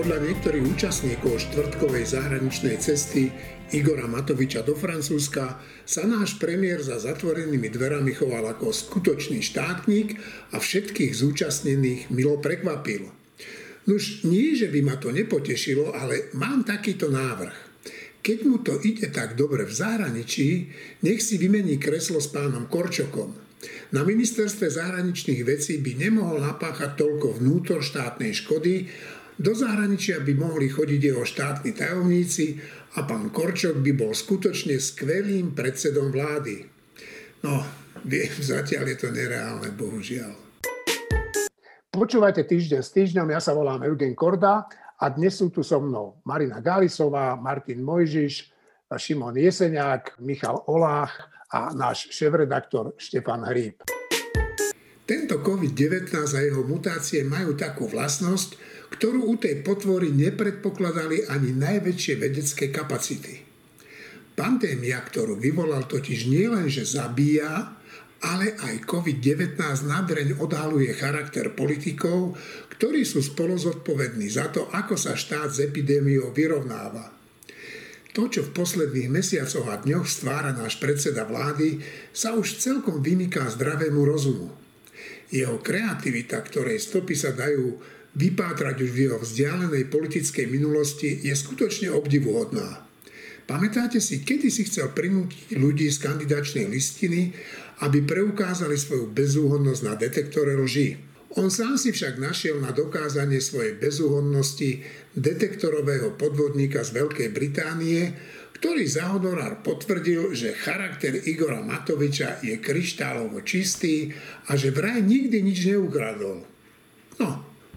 podľa niektorých účastníkov štvrtkovej zahraničnej cesty Igora Matoviča do Francúzska sa náš premiér za zatvorenými dverami choval ako skutočný štátnik a všetkých zúčastnených milo prekvapil. Nuž nie, že by ma to nepotešilo, ale mám takýto návrh. Keď mu to ide tak dobre v zahraničí, nech si vymení kreslo s pánom Korčokom. Na ministerstve zahraničných vecí by nemohol napáchať toľko vnútorštátnej škody, do zahraničia by mohli chodiť jeho štátni tajomníci a pán Korčok by bol skutočne skvelým predsedom vlády. No, viem, zatiaľ je to nereálne, bohužiaľ. Počúvajte týždeň s týždňom, ja sa volám Eugen Korda a dnes sú tu so mnou Marina Gálisová, Martin Mojžiš, Šimon Jeseniak, Michal Olách a náš šéf-redaktor Štefan Hríb. Tento COVID-19 a jeho mutácie majú takú vlastnosť, ktorú u tej potvory nepredpokladali ani najväčšie vedecké kapacity. Pandémia, ktorú vyvolal totiž nielenže zabíja, ale aj COVID-19 nadreň odhaluje charakter politikov, ktorí sú spolozodpovední za to, ako sa štát s epidémiou vyrovnáva. To, čo v posledných mesiacoch a dňoch stvára náš predseda vlády, sa už celkom vymyká zdravému rozumu. Jeho kreativita, ktorej stopy sa dajú vypátrať už v jeho vzdialenej politickej minulosti, je skutočne obdivuhodná. Pamätáte si, kedy si chcel prinútiť ľudí z kandidačnej listiny aby preukázali svoju bezúhodnosť na detektore lží. On sám si však našiel na dokázanie svojej bezúhodnosti detektorového podvodníka z Veľkej Británie, ktorý za honorár potvrdil, že charakter Igora Matoviča je kryštálovo čistý a že vraj nikdy nič neukradol. No,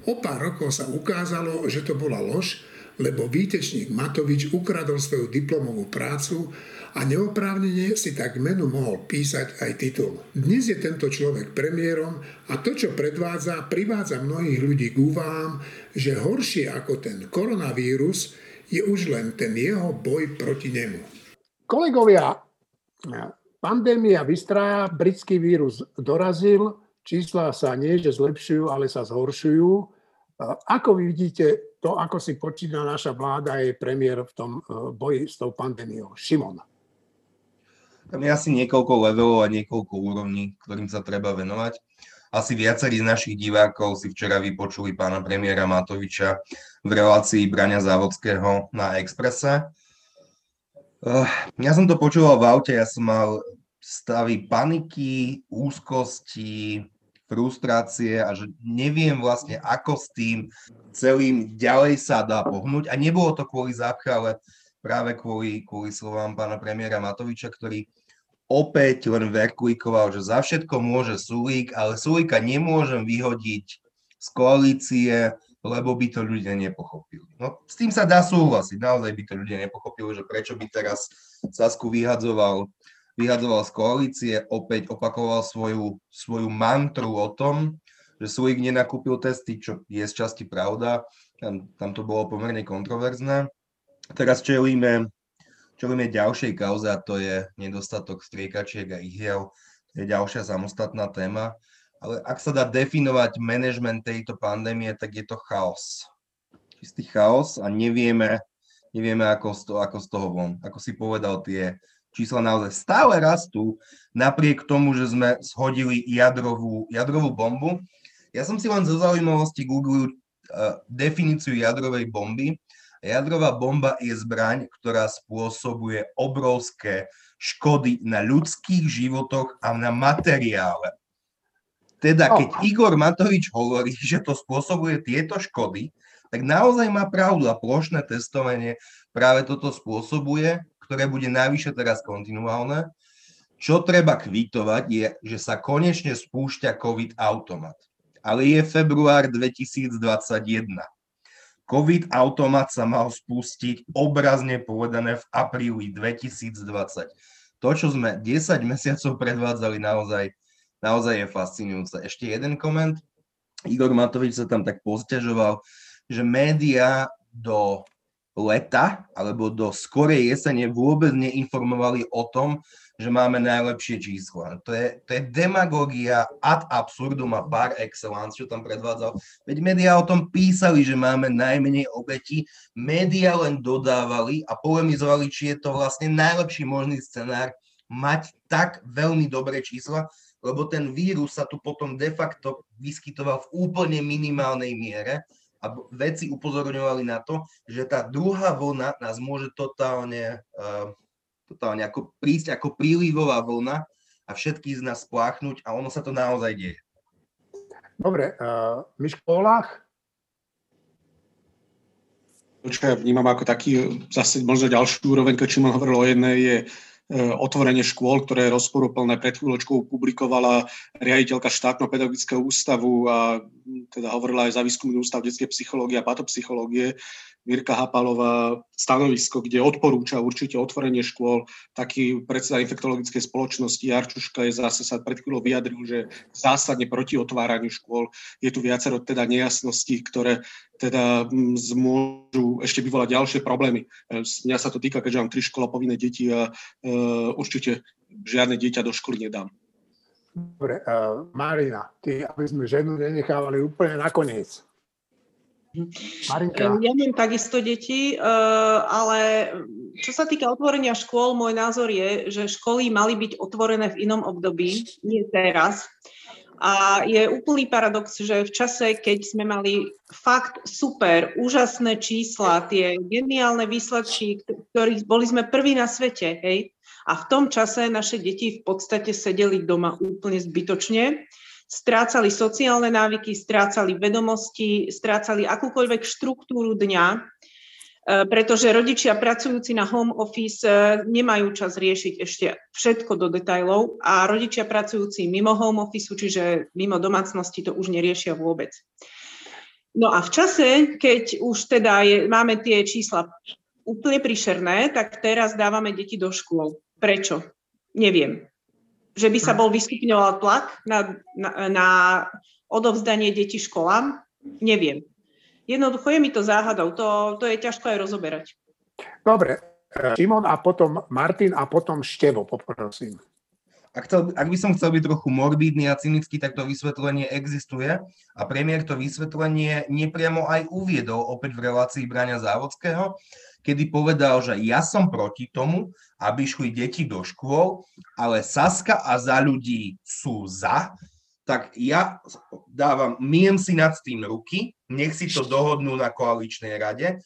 o pár rokov sa ukázalo, že to bola lož, lebo výtečník Matovič ukradol svoju diplomovú prácu a neoprávnene si tak menu mohol písať aj titul. Dnes je tento človek premiérom a to, čo predvádza, privádza mnohých ľudí k úvahám, že horšie ako ten koronavírus je už len ten jeho boj proti nemu. Kolegovia, pandémia vystrája, britský vírus dorazil, čísla sa nie že zlepšujú, ale sa zhoršujú. Ako vy vidíte to, ako si počína naša vláda a jej premiér v tom eh, boji s tou pandémiou? Šimon. Tam je asi niekoľko levelov a niekoľko úrovní, ktorým sa treba venovať. Asi viacerí z našich divákov si včera vypočuli pána premiéra Matoviča v relácii Brania Závodského na Exprese. Uh, ja som to počúval v aute, ja som mal stavy paniky, úzkosti, frustrácie a že neviem vlastne, ako s tým celým ďalej sa dá pohnúť. A nebolo to kvôli zápche, ale práve kvôli, kvôli slovám pána premiéra Matoviča, ktorý opäť len verkulikoval, že za všetko môže Sulík, ale Sulíka nemôžem vyhodiť z koalície, lebo by to ľudia nepochopili. No, s tým sa dá súhlasiť, naozaj by to ľudia nepochopili, že prečo by teraz Sasku vyhadzoval, vyhadzoval z koalície, opäť opakoval svoju, svoju mantru o tom, že Sulík nenakúpil testy, čo je z časti pravda, tam, tam to bolo pomerne kontroverzné. Teraz čelíme, čelíme ďalšej kauze a to je nedostatok striekačiek a ihiel. To je ďalšia samostatná téma. Ale ak sa dá definovať manažment tejto pandémie, tak je to chaos. Čistý chaos a nevieme, nevieme ako, z toho, ako z toho von. Ako si povedal, tie čísla naozaj stále rastú, napriek tomu, že sme shodili jadrovú, jadrovú bombu. Ja som si len zo zaujímavosti googlil uh, definíciu jadrovej bomby Jadrová bomba je zbraň, ktorá spôsobuje obrovské škody na ľudských životoch a na materiále. Teda keď Igor Matovič hovorí, že to spôsobuje tieto škody, tak naozaj má pravdu a plošné testovanie práve toto spôsobuje, ktoré bude najvyššie teraz kontinuálne. Čo treba kvitovať je, že sa konečne spúšťa COVID automat. Ale je február 2021 COVID automat sa mal spustiť obrazne povedané v apríli 2020. To, čo sme 10 mesiacov predvádzali, naozaj, naozaj je fascinujúce. Ešte jeden koment. Igor Matovič sa tam tak posťažoval, že médiá do leta alebo do skorej jesene vôbec neinformovali o tom, že máme najlepšie čísla. To je, to je demagógia ad absurdum a par excellence, čo tam predvádzal. Veď médiá o tom písali, že máme najmenej obeti. Média len dodávali a polemizovali, či je to vlastne najlepší možný scenár mať tak veľmi dobré čísla, lebo ten vírus sa tu potom de facto vyskytoval v úplne minimálnej miere a vedci upozorňovali na to, že tá druhá vlna nás môže totálne, uh, totálne ako prísť ako prílivová vlna a všetky z nás spláchnuť a ono sa to naozaj deje. Dobre, uh, Miško Olách? Čo ja vnímam ako taký zase možno ďalší úroveň, keď Šimon hovoril o jednej, je otvorenie škôl, ktoré je rozporúplné. Pred chvíľočkou publikovala riaditeľka štátno pedagogického ústavu a teda hovorila aj za výskumný ústav detskej psychológie a patopsychológie, Mirka Hapalová stanovisko, kde odporúča určite otvorenie škôl. Taký predseda infektologickej spoločnosti Jarčuška je zase sa pred chvíľou vyjadril, že zásadne proti otváraniu škôl. Je tu viacero teda nejasností, ktoré teda môžu ešte vyvolať ďalšie problémy. E, mňa sa to týka, keďže mám tri škola povinné deti a uh, určite žiadne dieťa do školy nedám. Dobre, uh, Marina, ty, aby sme ženu nenechávali úplne nakoniec. Marinka. Ja mám takisto deti, ale čo sa týka otvorenia škôl, môj názor je, že školy mali byť otvorené v inom období, nie teraz. A je úplný paradox, že v čase, keď sme mali fakt super, úžasné čísla, tie geniálne výsledky, ktorých boli sme prví na svete, hej, a v tom čase naše deti v podstate sedeli doma úplne zbytočne strácali sociálne návyky, strácali vedomosti, strácali akúkoľvek štruktúru dňa, pretože rodičia pracujúci na home office e, nemajú čas riešiť ešte všetko do detajlov a rodičia pracujúci mimo home office, čiže mimo domácnosti, to už neriešia vôbec. No a v čase, keď už teda je, máme tie čísla úplne príšerné, tak teraz dávame deti do škôl. Prečo? Neviem že by sa bol vystupňoval tlak na, na, na odovzdanie detí školám? Neviem. Jednoducho je mi to záhadou, to, to je ťažko aj rozoberať. Dobre, Šimon a potom Martin a potom Števo, poprosím. Ak, chcel, ak by som chcel byť trochu morbidný a cynický, tak to vysvetlenie existuje a premiér to vysvetlenie nepriamo aj uviedol opäť v relácii Brania Závodského, kedy povedal, že ja som proti tomu, aby šli deti do škôl, ale Saska a za ľudí sú za, tak ja dávam, miem si nad tým ruky, nech si to dohodnú na koaličnej rade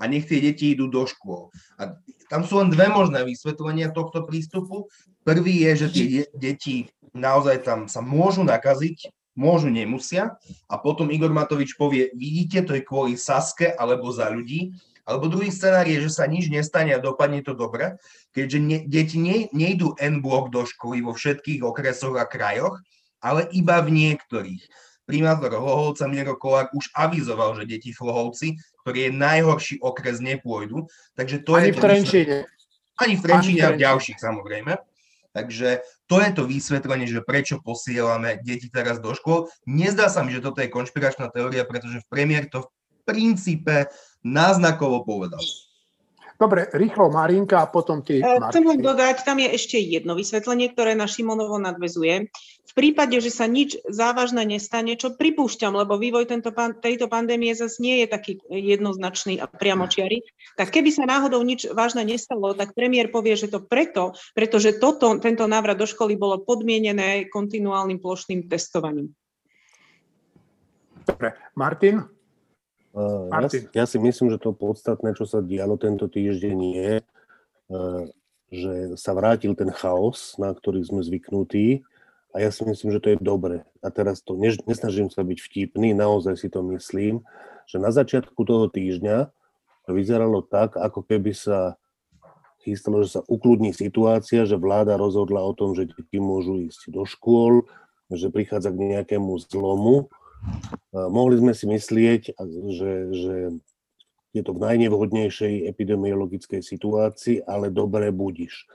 a nech tie deti idú do škôl. A tam sú len dve možné vysvetlenia tohto prístupu. Prvý je, že tie deti naozaj tam sa môžu nakaziť, môžu, nemusia. A potom Igor Matovič povie, vidíte, to je kvôli Saske alebo za ľudí. Alebo druhý scenár je, že sa nič nestane a dopadne to dobre, keďže ne, deti ne, nejdú N blok do školy vo všetkých okresoch a krajoch, ale iba v niektorých. Primátor Hlohovca Miro Kolák už avizoval, že deti v Hlohovci, ktorý je najhorší okres, nepôjdu. Takže to Ani je v Trenčíne. Ani v Trenčíne a v ďalších samozrejme. Takže to je to vysvetlenie, že prečo posielame deti teraz do škôl. Nezdá sa mi, že toto je konšpiračná teória, pretože v premiér to v princípe náznakovo povedal. Dobre, rýchlo Marinka a potom ty. Martin. Chcem len dodať, tam je ešte jedno vysvetlenie, ktoré na Šimonovo nadvezuje. V prípade, že sa nič závažné nestane, čo pripúšťam, lebo vývoj tento, tejto pandémie zase nie je taký jednoznačný a priamočiary, tak keby sa náhodou nič vážne nestalo, tak premiér povie, že to preto, pretože toto, tento návrat do školy bolo podmienené kontinuálnym plošným testovaním. Dobre, Martin? Ja, ja si myslím, že to podstatné, čo sa dialo tento týždeň je, že sa vrátil ten chaos, na ktorý sme zvyknutí a ja si myslím, že to je dobre. A teraz to nesnažím sa byť vtipný, naozaj si to myslím, že na začiatku toho týždňa to vyzeralo tak, ako keby sa chystalo, že sa ukludní situácia, že vláda rozhodla o tom, že deti môžu ísť do škôl, že prichádza k nejakému zlomu Mohli sme si myslieť, že, že je to v najnevhodnejšej epidemiologickej situácii, ale dobre budiš.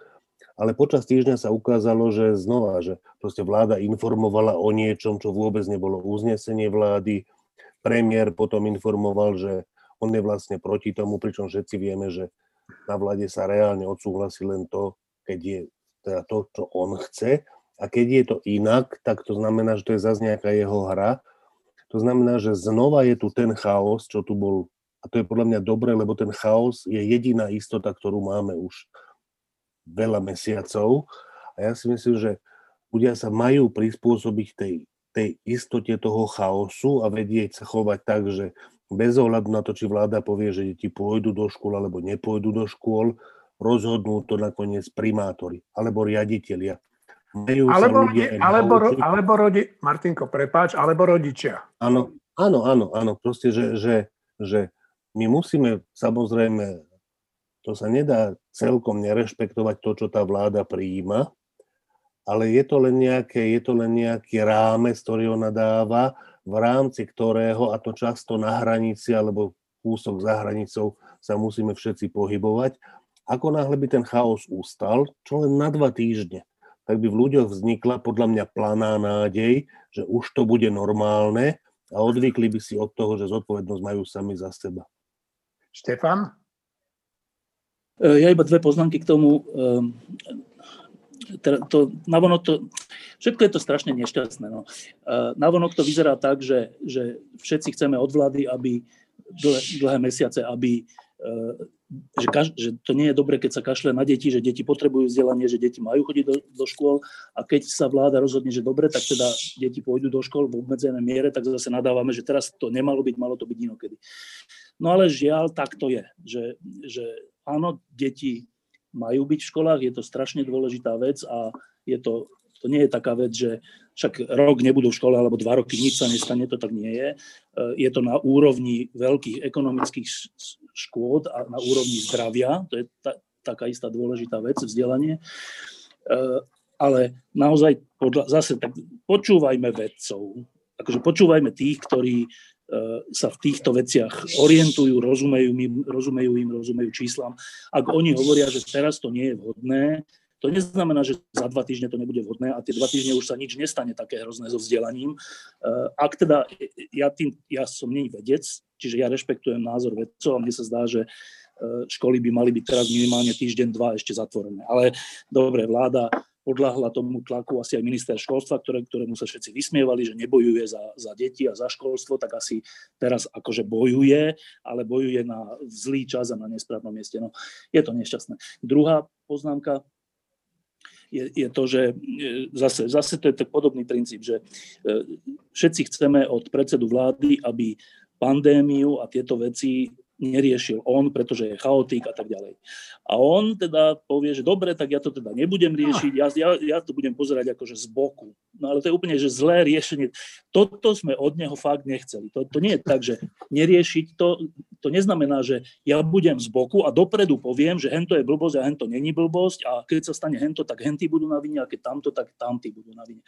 Ale počas týždňa sa ukázalo, že znova, že proste vláda informovala o niečom, čo vôbec nebolo uznesenie vlády. Premiér potom informoval, že on je vlastne proti tomu, pričom všetci vieme, že na vláde sa reálne odsúhlasí len to, keď je teda to, čo on chce. A keď je to inak, tak to znamená, že to je zase nejaká jeho hra. To znamená, že znova je tu ten chaos, čo tu bol. A to je podľa mňa dobré, lebo ten chaos je jediná istota, ktorú máme už veľa mesiacov. A ja si myslím, že ľudia sa majú prispôsobiť tej, tej istote toho chaosu a vedieť sa chovať tak, že bez ohľadu na to, či vláda povie, že deti pôjdu do škôl alebo nepôjdu do škôl, rozhodnú to nakoniec primátori alebo riaditeľia. Majú alebo, rodi, alebo, naučiť. alebo rodi, Martinko, prepáč, alebo rodičia. Áno, áno, áno, áno, proste, že, že, že my musíme samozrejme, to sa nedá celkom nerešpektovať to, čo tá vláda prijíma, ale je to len, nejaké, je to len nejaký rámec, ktorý ona dáva v rámci ktorého, a to často na hranici alebo kúsok za hranicou, sa musíme všetci pohybovať. Ako náhle by ten chaos ustal, čo len na dva týždne, tak by v ľuďoch vznikla podľa mňa planá nádej, že už to bude normálne a odvykli by si od toho, že zodpovednosť majú sami za seba. Štefan? E, ja iba dve poznámky k tomu. Ehm, to, navonok to, všetko je to strašne nešťastné. No. Navonok to vyzerá tak, že, že všetci chceme od vlády, aby dlhé, dlhé mesiace, aby e, že, kaž, že to nie je dobre, keď sa kašle na deti, že deti potrebujú vzdelanie, že deti majú chodiť do, do škôl a keď sa vláda rozhodne, že dobre, tak teda deti pôjdu do škôl v obmedzenej miere, tak zase nadávame, že teraz to nemalo byť, malo to byť inokedy. No ale žiaľ, tak to je, že, že áno, deti majú byť v školách, je to strašne dôležitá vec a je to, to nie je taká vec, že však rok nebudú v škole alebo dva roky nič sa nestane, to tak nie je. E, je to na úrovni veľkých ekonomických škôd a na úrovni zdravia, to je ta, taká istá dôležitá vec, vzdelanie. E, ale naozaj podľa, zase tak počúvajme vedcov, akože počúvajme tých, ktorí sa v týchto veciach orientujú, rozumejú im, rozumejú im, rozumejú číslam. Ak oni hovoria, že teraz to nie je vhodné, to neznamená, že za dva týždne to nebude vhodné a tie dva týždne už sa nič nestane také hrozné so vzdelaním. E, ak teda, ja, tým, ja som nie vedec, čiže ja rešpektujem názor vedcov a mne sa zdá, že e, školy by mali byť teraz minimálne týždeň, dva ešte zatvorené. Ale dobre, vláda podľahla tomu tlaku asi aj minister školstva, ktoré, ktorému sa všetci vysmievali, že nebojuje za, za deti a za školstvo, tak asi teraz akože bojuje, ale bojuje na zlý čas a na nesprávnom mieste. No, je to nešťastné. Druhá poznámka je, je to, že e, zase, zase to je tak podobný princíp, že e, všetci chceme od predsedu vlády, aby pandémiu a tieto veci neriešil on, pretože je chaotik a tak ďalej. A on teda povie, že dobre, tak ja to teda nebudem riešiť, ja, ja, ja to budem pozerať akože z boku. No ale to je úplne že zlé riešenie. Toto sme od neho fakt nechceli. To, to nie je tak, že neriešiť to, to neznamená, že ja budem z boku a dopredu poviem, že hento je blbosť a hento není blbosť a keď sa stane hento, tak henty budú na vine a keď tamto, tak tamty budú na vine.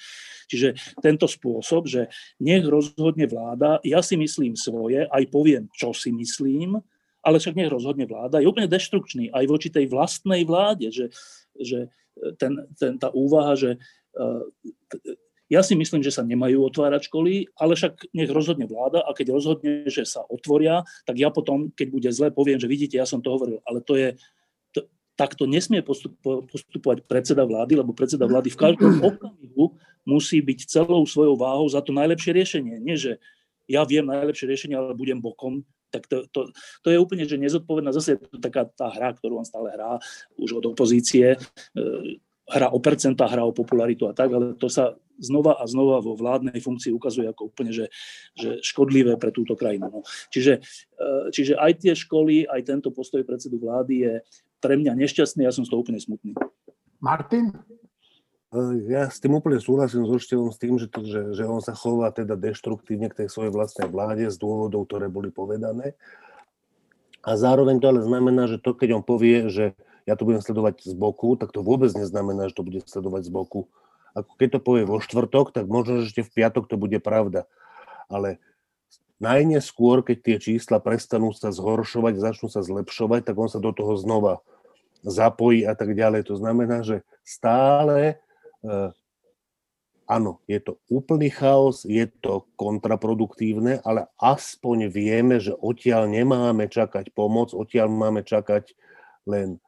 Čiže tento spôsob, že nech rozhodne vláda, ja si myslím svoje, aj poviem, čo si myslím, ale však nech rozhodne vláda, je úplne deštrukčný aj voči tej vlastnej vláde, že, že ten, ten, tá úvaha, že uh, ja si myslím, že sa nemajú otvárať školy, ale však nech rozhodne vláda a keď rozhodne, že sa otvoria, tak ja potom, keď bude zle, poviem, že vidíte, ja som to hovoril. Ale to je, to, takto nesmie postupo, postupovať predseda vlády, lebo predseda vlády v každom okamihu musí byť celou svojou váhou za to najlepšie riešenie. Nie, že ja viem najlepšie riešenie, ale budem bokom tak to, to, to je úplne, že nezodpovedná. Zase je to taká tá hra, ktorú on stále hrá už od opozície. E, hra o percenta, hra o popularitu a tak, ale to sa znova a znova vo vládnej funkcii ukazuje ako úplne, že, že škodlivé pre túto krajinu. No. Čiže, e, čiže aj tie školy, aj tento postoj predsedu vlády je pre mňa nešťastný, ja som z toho úplne smutný. Martin? Ja s tým úplne súhlasím so Števom s tým, že, to, že, že on sa chová teda deštruktívne k tej svojej vlastnej vláde z dôvodov, ktoré boli povedané. A zároveň to ale znamená, že to, keď on povie, že ja to budem sledovať z boku, tak to vôbec neznamená, že to bude sledovať z boku. Ako keď to povie vo štvrtok, tak možno, že ešte v piatok to bude pravda. Ale najneskôr, keď tie čísla prestanú sa zhoršovať, začnú sa zlepšovať, tak on sa do toho znova zapojí a tak ďalej. To znamená, že stále áno, je to úplný chaos, je to kontraproduktívne, ale aspoň vieme, že odtiaľ nemáme čakať pomoc, odtiaľ máme čakať len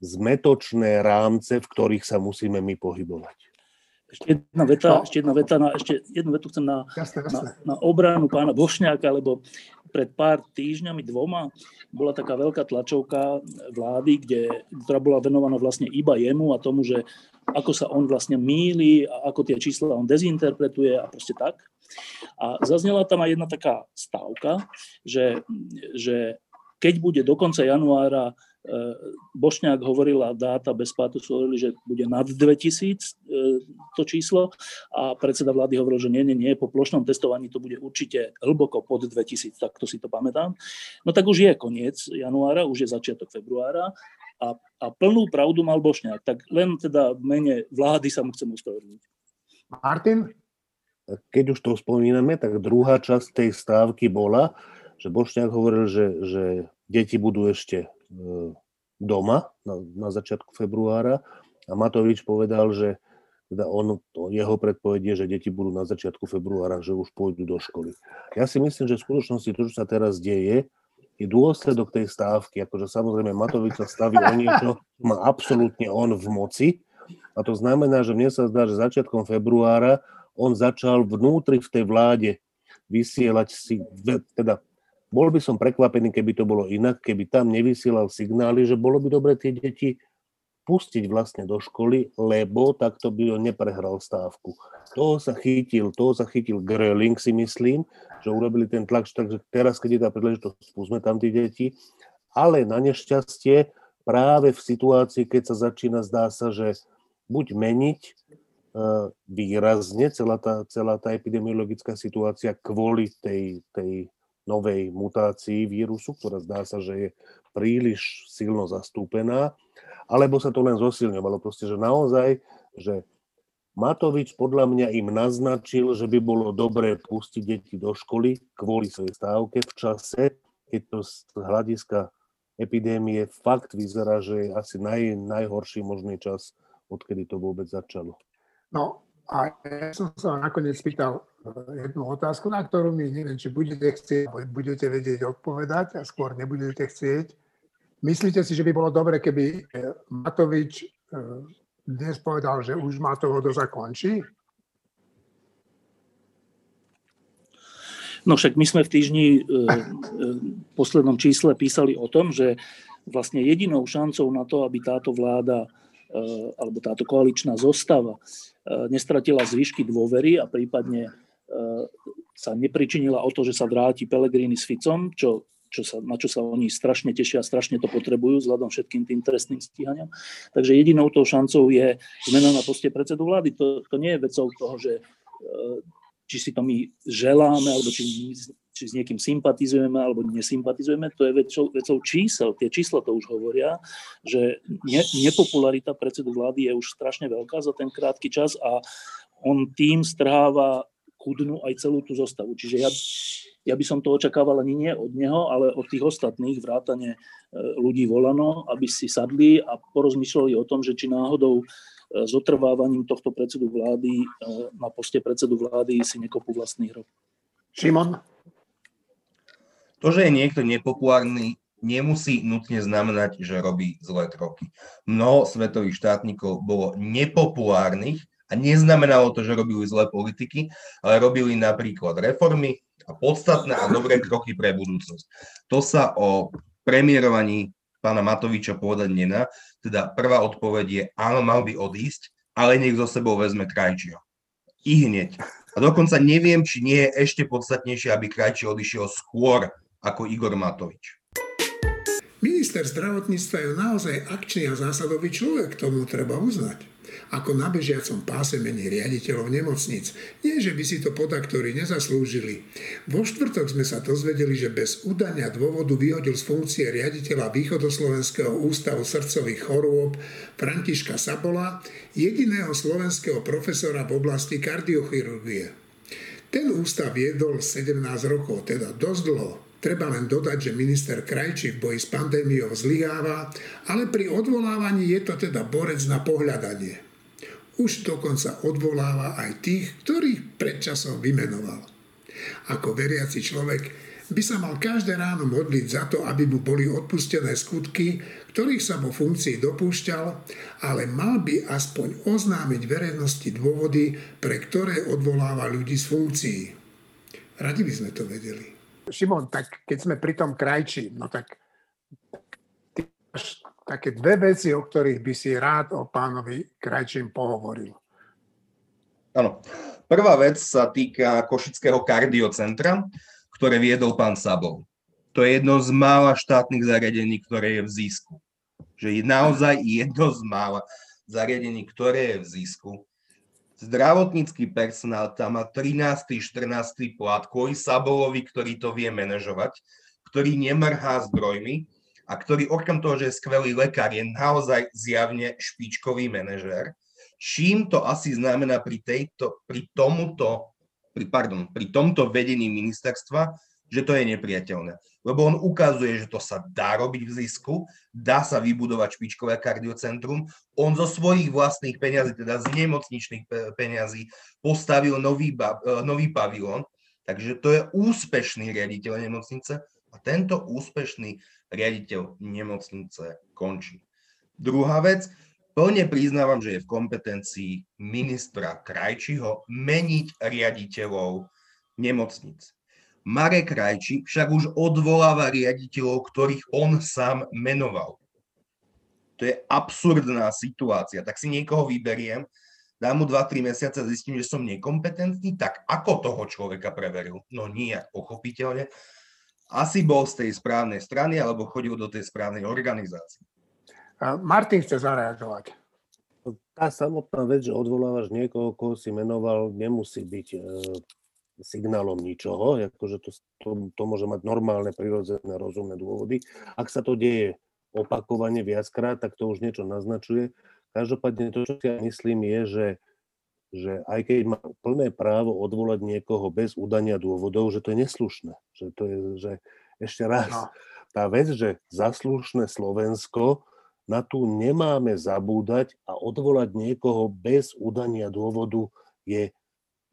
zmetočné rámce, v ktorých sa musíme my pohybovať. Ešte jedna veta, no. ešte jedna veta na, ešte jednu vetu chcem na, jasne, jasne. na, na obranu pána Bošňáka, lebo pred pár týždňami, dvoma, bola taká veľká tlačovka vlády, kde, ktorá bola venovaná vlastne iba jemu a tomu, že ako sa on vlastne míli a ako tie čísla on dezinterpretuje a proste tak. A zaznela tam aj jedna taká stávka, že, že keď bude do konca januára Bošňák hovoril a dáta bez pátosu hovorili, že bude nad 2000 e, to číslo a predseda vlády hovoril, že nie, nie, nie, po plošnom testovaní to bude určite hlboko pod 2000, tak to si to pamätám. No tak už je koniec januára, už je začiatok februára a, a plnú pravdu mal Bošňák. Tak len teda v mene vlády sa mu chcem uspravedlniť. Martin? Keď už to spomíname, tak druhá časť tej stávky bola, že Bošňák hovoril, že, že deti budú ešte e, doma na, na začiatku februára a Matovič povedal, že teda on, to jeho predpovedie, že deti budú na začiatku februára, že už pôjdu do školy. Ja si myslím, že v skutočnosti to, čo sa teraz deje, je dôsledok tej stávky. Akože samozrejme Matovič sa staví o niečo, má absolútne on v moci. A to znamená, že mne sa zdá, že začiatkom februára on začal vnútri v tej vláde vysielať si, teda bol by som prekvapený, keby to bolo inak, keby tam nevysielal signály, že bolo by dobre tie deti pustiť vlastne do školy, lebo takto by on neprehral stávku. Toho sa chytil, toho sa chytil Gröling si myslím, že urobili ten tlak, takže teraz, keď je tá príležitosť, spúsme tam tie deti. Ale na nešťastie práve v situácii, keď sa začína, zdá sa, že buď meniť e, výrazne celá tá, celá tá epidemiologická situácia kvôli tej, tej novej mutácii vírusu, ktorá zdá sa, že je príliš silno zastúpená, alebo sa to len zosilňovalo. Proste, že naozaj, že Matovič podľa mňa im naznačil, že by bolo dobré pustiť deti do školy kvôli svojej stávke v čase, keď to z hľadiska epidémie fakt vyzerá, že je asi naj, najhorší možný čas, odkedy to vôbec začalo. No a ja som sa nakoniec pýtal jednu otázku, na ktorú mi neviem, či budete chcieť, budete vedieť odpovedať a skôr nebudete chcieť. Myslíte si, že by bolo dobre, keby eh, Matovič eh, dnes povedal, že už má toho zakončí? No však my sme v týždni e, poslednom čísle písali o tom, že vlastne jedinou šancou na to, aby táto vláda alebo táto koaličná zostava nestratila zvyšky dôvery a prípadne sa nepričinila o to, že sa vráti Pelegrini s Ficom, čo čo sa, na čo sa oni strašne tešia strašne to potrebujú vzhľadom všetkým tým trestným stíhaniam. Takže jedinou tou šancou je zmena na poste predsedu vlády. To, to nie je vecou toho, že e, či si to my želáme, alebo či, či s niekým sympatizujeme, alebo nesympatizujeme, to je vecou, vecou čísel. Tie čísla to už hovoria, že ne, nepopularita predsedu vlády je už strašne veľká za ten krátky čas a on tým strháva chudnú aj celú tú zostavu. Čiže ja, ja by som to očakával ani nie od neho, ale od tých ostatných vrátane e, ľudí volano, aby si sadli a porozmýšľali o tom, že či náhodou e, s otrvávaním tohto predsedu vlády e, na poste predsedu vlády si nekopú vlastný hrob. Šimon? To, že je niekto nepopulárny, nemusí nutne znamenať, že robí zlé kroky. Mnoho svetových štátnikov bolo nepopulárnych a neznamenalo to, že robili zlé politiky, ale robili napríklad reformy, a podstatné a dobré kroky pre budúcnosť. To sa o premiérovaní pána Matoviča povedať nená. Teda prvá odpoveď je, áno, mal by odísť, ale nech zo sebou vezme Krajčio. I hneď. A dokonca neviem, či nie je ešte podstatnejšie, aby Krajčio odišiel skôr ako Igor Matovič. Minister zdravotníctva je naozaj akčný a zásadový človek, tomu treba uznať ako na bežiacom páse mení riaditeľov nemocnic. Nie, že by si to podaktori nezaslúžili. Vo štvrtok sme sa dozvedeli, že bez udania dôvodu vyhodil z funkcie riaditeľa Východoslovenského ústavu srdcových chorôb Františka Sabola, jediného slovenského profesora v oblasti kardiochirurgie. Ten ústav viedol 17 rokov, teda dosť dlho. Treba len dodať, že minister Krajčí v boji s pandémiou zlyháva, ale pri odvolávaní je to teda borec na pohľadanie. Už dokonca odvoláva aj tých, ktorých predčasom vymenoval. Ako veriaci človek by sa mal každé ráno modliť za to, aby mu boli odpustené skutky, ktorých sa vo funkcii dopúšťal, ale mal by aspoň oznámiť verejnosti dôvody, pre ktoré odvoláva ľudí z funkcií. Radi by sme to vedeli. Šimon, tak keď sme pri tom krajči, no tak ty máš také dve veci, o ktorých by si rád o pánovi Krajčím pohovoril. Áno. Prvá vec sa týka Košického kardiocentra, ktoré viedol pán Sabov. To je jedno z mála štátnych zariadení, ktoré je v zisku. Že je naozaj jedno z mála zariadení, ktoré je v zisku. Zdravotnícky personál tam má 13. 14. plat kvôli Sabolovi, ktorý to vie manažovať, ktorý nemrhá zdrojmi a ktorý okrem toho, že je skvelý lekár, je naozaj zjavne špičkový manažér. Čím to asi znamená pri, tejto, pri tomuto pri, pardon, pri tomto vedení ministerstva, že to je nepriateľné. Lebo on ukazuje, že to sa dá robiť v zisku, dá sa vybudovať špičkové kardiocentrum. On zo svojich vlastných peňazí, teda z nemocničných peňazí, postavil nový, e, nový pavilón. Takže to je úspešný riaditeľ nemocnice a tento úspešný riaditeľ nemocnice končí. Druhá vec, Plne priznávam, že je v kompetencii ministra Krajčiho meniť riaditeľov nemocnic. Marek Krajči však už odvoláva riaditeľov, ktorých on sám menoval. To je absurdná situácia. Tak si niekoho vyberiem, dám mu 2-3 mesiace a zistím, že som nekompetentný, tak ako toho človeka preveril? No nijak, pochopiteľne. Asi bol z tej správnej strany alebo chodil do tej správnej organizácie. Martin chce zareagovať. Tá samotná vec, že odvolávaš niekoho, koho si menoval, nemusí byť e, signálom ničoho, akože to, to, to môže mať normálne, prirodzené, rozumné dôvody. Ak sa to deje opakovane viackrát, tak to už niečo naznačuje. Každopádne to, čo si ja myslím, je, že, že aj keď má plné právo odvolať niekoho bez udania dôvodov, že to je neslušné. Že to je, že ešte raz, no. tá vec, že zaslušné Slovensko na tú nemáme zabúdať a odvolať niekoho bez udania dôvodu je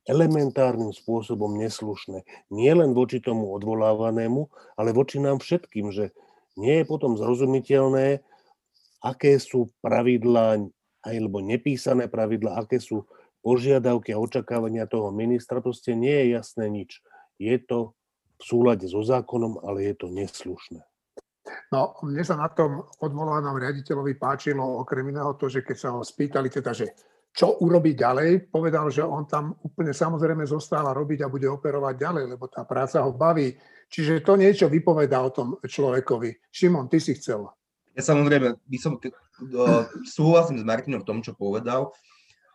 elementárnym spôsobom neslušné. Nie len voči tomu odvolávanému, ale voči nám všetkým, že nie je potom zrozumiteľné, aké sú pravidlá, alebo nepísané pravidlá, aké sú požiadavky a očakávania toho ministra. Proste nie je jasné nič. Je to v súlade so zákonom, ale je to neslušné. No, mne sa na tom odvolanom riaditeľovi páčilo okrem iného to, že keď sa ho spýtali teda, že čo urobiť ďalej, povedal, že on tam úplne samozrejme zostáva robiť a bude operovať ďalej, lebo tá práca ho baví. Čiže to niečo vypovedá o tom človekovi. Šimon, ty si chcel. Ja samozrejme, by som, uh, súhlasím s Martinom v tom, čo povedal.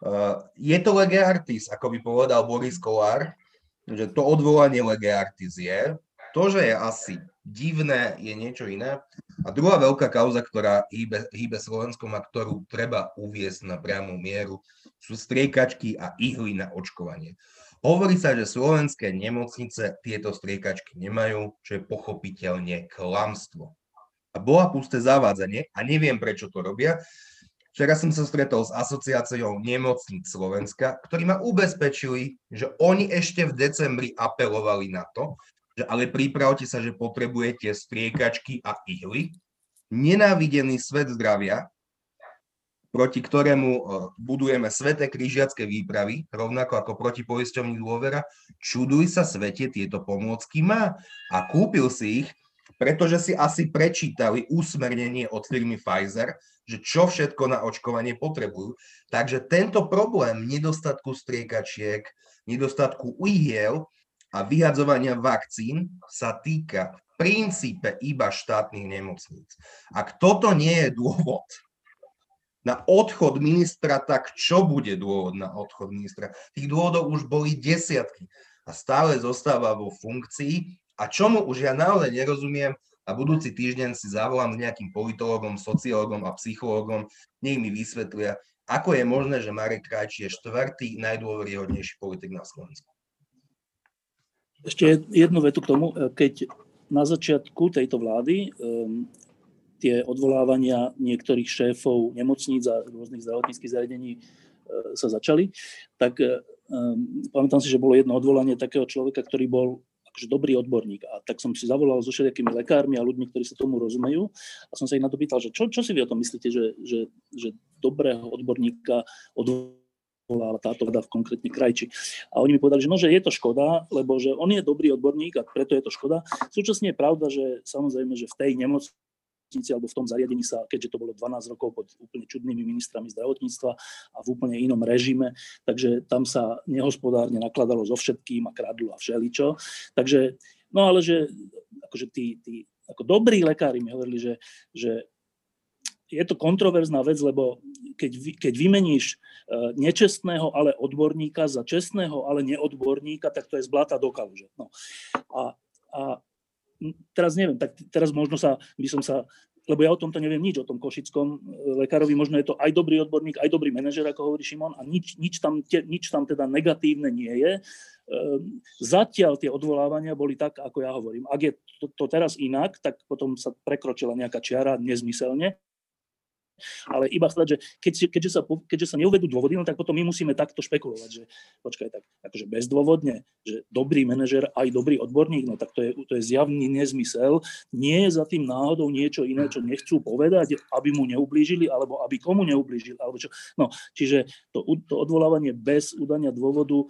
Uh, je to lege artis, ako by povedal Boris Kolár, že to odvolanie lege artis je. To, že je asi divné, je niečo iné. A druhá veľká kauza, ktorá hýbe, hýbe Slovenskom a ktorú treba uviesť na priamú mieru, sú striekačky a ihly na očkovanie. Hovorí sa, že slovenské nemocnice tieto striekačky nemajú, čo je pochopiteľne klamstvo. A bola pusté zavádzanie a neviem, prečo to robia. Včera som sa stretol s asociáciou nemocníc Slovenska, ktorí ma ubezpečili, že oni ešte v decembri apelovali na to, že ale pripravte sa, že potrebujete striekačky a ihly. Nenávidený svet zdravia, proti ktorému e, budujeme sveté križiacké výpravy, rovnako ako proti poisťovní dôvera, čuduj sa svete tieto pomôcky má a kúpil si ich, pretože si asi prečítali úsmernenie od firmy Pfizer, že čo všetko na očkovanie potrebujú. Takže tento problém nedostatku striekačiek, nedostatku uhiel a vyhadzovania vakcín sa týka v princípe iba štátnych nemocníc. Ak toto nie je dôvod na odchod ministra, tak čo bude dôvod na odchod ministra? Tých dôvodov už boli desiatky a stále zostáva vo funkcii a čomu už ja naozaj nerozumiem, a budúci týždeň si zavolám s nejakým politologom, sociológom a psychológom, nech mi vysvetlia, ako je možné, že Marek Krajčí je štvrtý najdôveryhodnejší politik na Slovensku. Ešte jednu vetu k tomu. E, keď na začiatku tejto vlády um, tie odvolávania niektorých šéfov nemocníc a rôznych zdravotníckých zariadení sa začali, tak pamätám si, že bolo jedno odvolanie takého človeka, ktorý bol akože dobrý odborník. A tak som si zavolal so všetkými lekármi a ľuďmi, ktorí sa tomu rozumejú. A som sa ich na to pýtal, že čo, čo si vy o tom myslíte, že, že, že dobrého odborníka odvolanie bola táto veda v konkrétne krajči. A oni mi povedali, že, no, že je to škoda, lebo že on je dobrý odborník a preto je to škoda. Súčasne je pravda, že samozrejme, že v tej nemocnici alebo v tom zariadení sa, keďže to bolo 12 rokov pod úplne čudnými ministrami zdravotníctva a v úplne inom režime, takže tam sa nehospodárne nakladalo so všetkým a kradlo a všeličo. Takže, no ale že akože tí, tí ako dobrí lekári mi hovorili, že, že je to kontroverzná vec, lebo keď, keď vymeníš e, nečestného, ale odborníka za čestného, ale neodborníka, tak to je zblata do kaluže. No. A, a teraz neviem, tak teraz možno sa, by som sa, lebo ja o tomto neviem nič, o tom košickom e, lekárovi, možno je to aj dobrý odborník, aj dobrý manažer, ako hovorí Šimon, a nič, nič, tam, nič tam teda negatívne nie je. E, zatiaľ tie odvolávania boli tak, ako ja hovorím. Ak je to, to teraz inak, tak potom sa prekročila nejaká čiara nezmyselne, ale iba chcieť, že keď, keďže, sa, keďže sa neuvedú dôvody, no tak potom my musíme takto špekulovať, že počkaj, tak akože bezdôvodne, že dobrý manažer aj dobrý odborník, no tak to je, to je zjavný nezmysel. Nie je za tým náhodou niečo iné, čo nechcú povedať, aby mu neublížili, alebo aby komu neublížili, alebo čo. No, čiže to, to odvolávanie bez udania dôvodu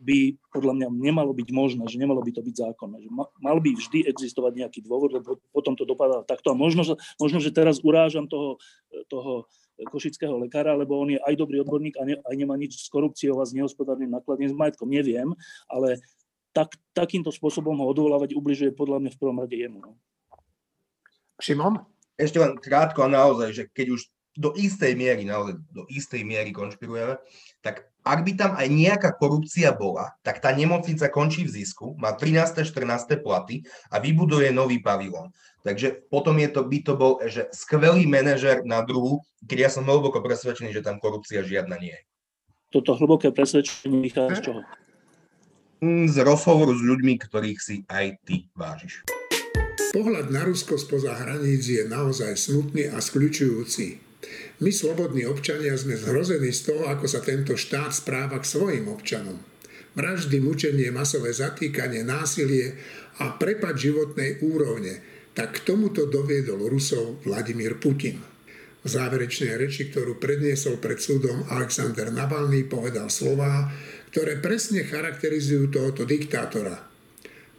by podľa mňa nemalo byť možné, že nemalo by to byť zákonné. Že mal by vždy existovať nejaký dôvod, lebo potom to dopadá takto. A možno, možno že teraz urážam toho toho košického lekára, lebo on je aj dobrý odborník a ne, aj nemá nič s korupciou a s nehospodárnym nakladným s majetkom. Neviem, ale tak, takýmto spôsobom ho odvolávať ubližuje podľa mňa v prvom rade jemu. No. Šimon? Ešte len krátko a naozaj, že keď už do istej miery, naozaj do istej miery konšpirujeme, tak ak by tam aj nejaká korupcia bola, tak tá nemocnica končí v zisku, má 13. 14. platy a vybuduje nový pavilón. Takže potom je to, by to bol že skvelý manažer na druhu, keď ja som hlboko presvedčený, že tam korupcia žiadna nie je. Toto hlboké presvedčenie vychádza z čoho? Mm, z rozhovoru s ľuďmi, ktorých si aj ty vážiš. Pohľad na Rusko spoza hraníc je naozaj smutný a skľučujúci. My, slobodní občania, sme zhrození z toho, ako sa tento štát správa k svojim občanom. Vraždy, mučenie, masové zatýkanie, násilie a prepad životnej úrovne – tak k tomuto doviedol Rusov Vladimír Putin. V záverečnej reči, ktorú predniesol pred súdom Alexander Navalny, povedal slová, ktoré presne charakterizujú tohoto diktátora.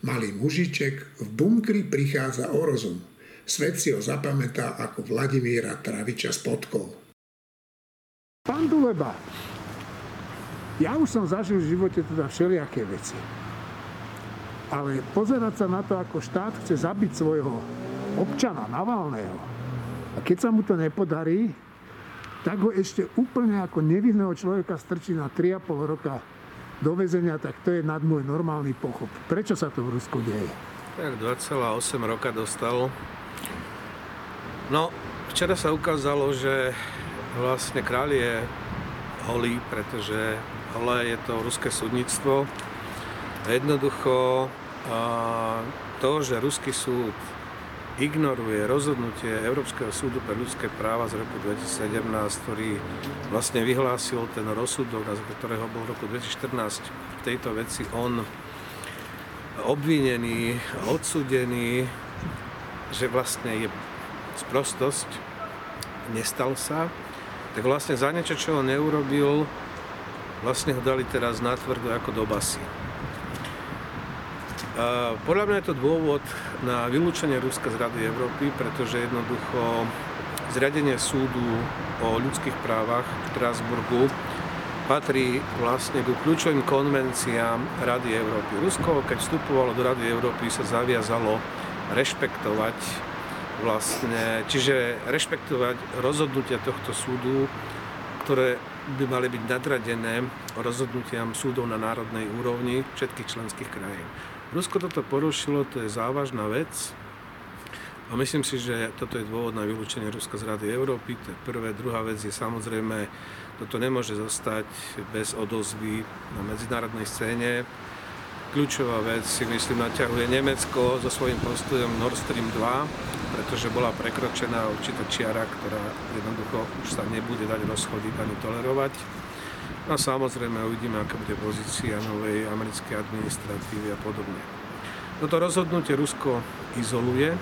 Malý mužiček v bunkri prichádza o rozum. Svet si ho zapamätá ako Vladimíra Traviča s podkou. Pán Duleba, ja už som zažil v živote teda všelijaké veci. Ale pozerať sa na to, ako štát chce zabiť svojho občana Navalného a keď sa mu to nepodarí, tak ho ešte úplne ako nevinného človeka strčí na 3,5 roka do väzenia, tak to je nad môj normálny pochop. Prečo sa to v Rusku deje? Tak 2,8 roka dostal. No, včera sa ukázalo, že vlastne kráľ je holý, pretože holé je to ruské súdnictvo. Jednoducho to, že ruský súd ignoruje rozhodnutie Európskeho súdu pre ľudské práva z roku 2017, ktorý vlastne vyhlásil ten rozsudok, na ktorého bol v roku 2014 v tejto veci on obvinený, odsudený, že vlastne je sprostosť, nestal sa, tak vlastne za niečo, čo on neurobil, vlastne ho dali teraz natvrdo ako do basy. Podľa mňa je to dôvod na vylúčenie Ruska z Rady Európy, pretože jednoducho zriadenie súdu o ľudských právach v Strasburgu patrí vlastne ku kľúčovým konvenciám Rady Európy. Rusko, keď vstupovalo do Rady Európy, sa zaviazalo rešpektovať vlastne, čiže rešpektovať rozhodnutia tohto súdu, ktoré by mali byť nadradené rozhodnutiam súdov na národnej úrovni všetkých členských krajín. Rusko toto porušilo, to je závažná vec a myslím si, že toto je dôvod na vylúčenie Ruska z Rady Európy. To je prvé. Druhá vec je samozrejme, toto nemôže zostať bez odozvy na medzinárodnej scéne. Kľúčová vec si myslím naťahuje Nemecko so svojím postojom Nord Stream 2, pretože bola prekročená určitá čiara, ktorá jednoducho už sa nebude dať rozchodiť ani tolerovať. No a samozrejme uvidíme, aká bude pozícia novej americkej administratívy a podobne. Toto rozhodnutie Rusko izoluje.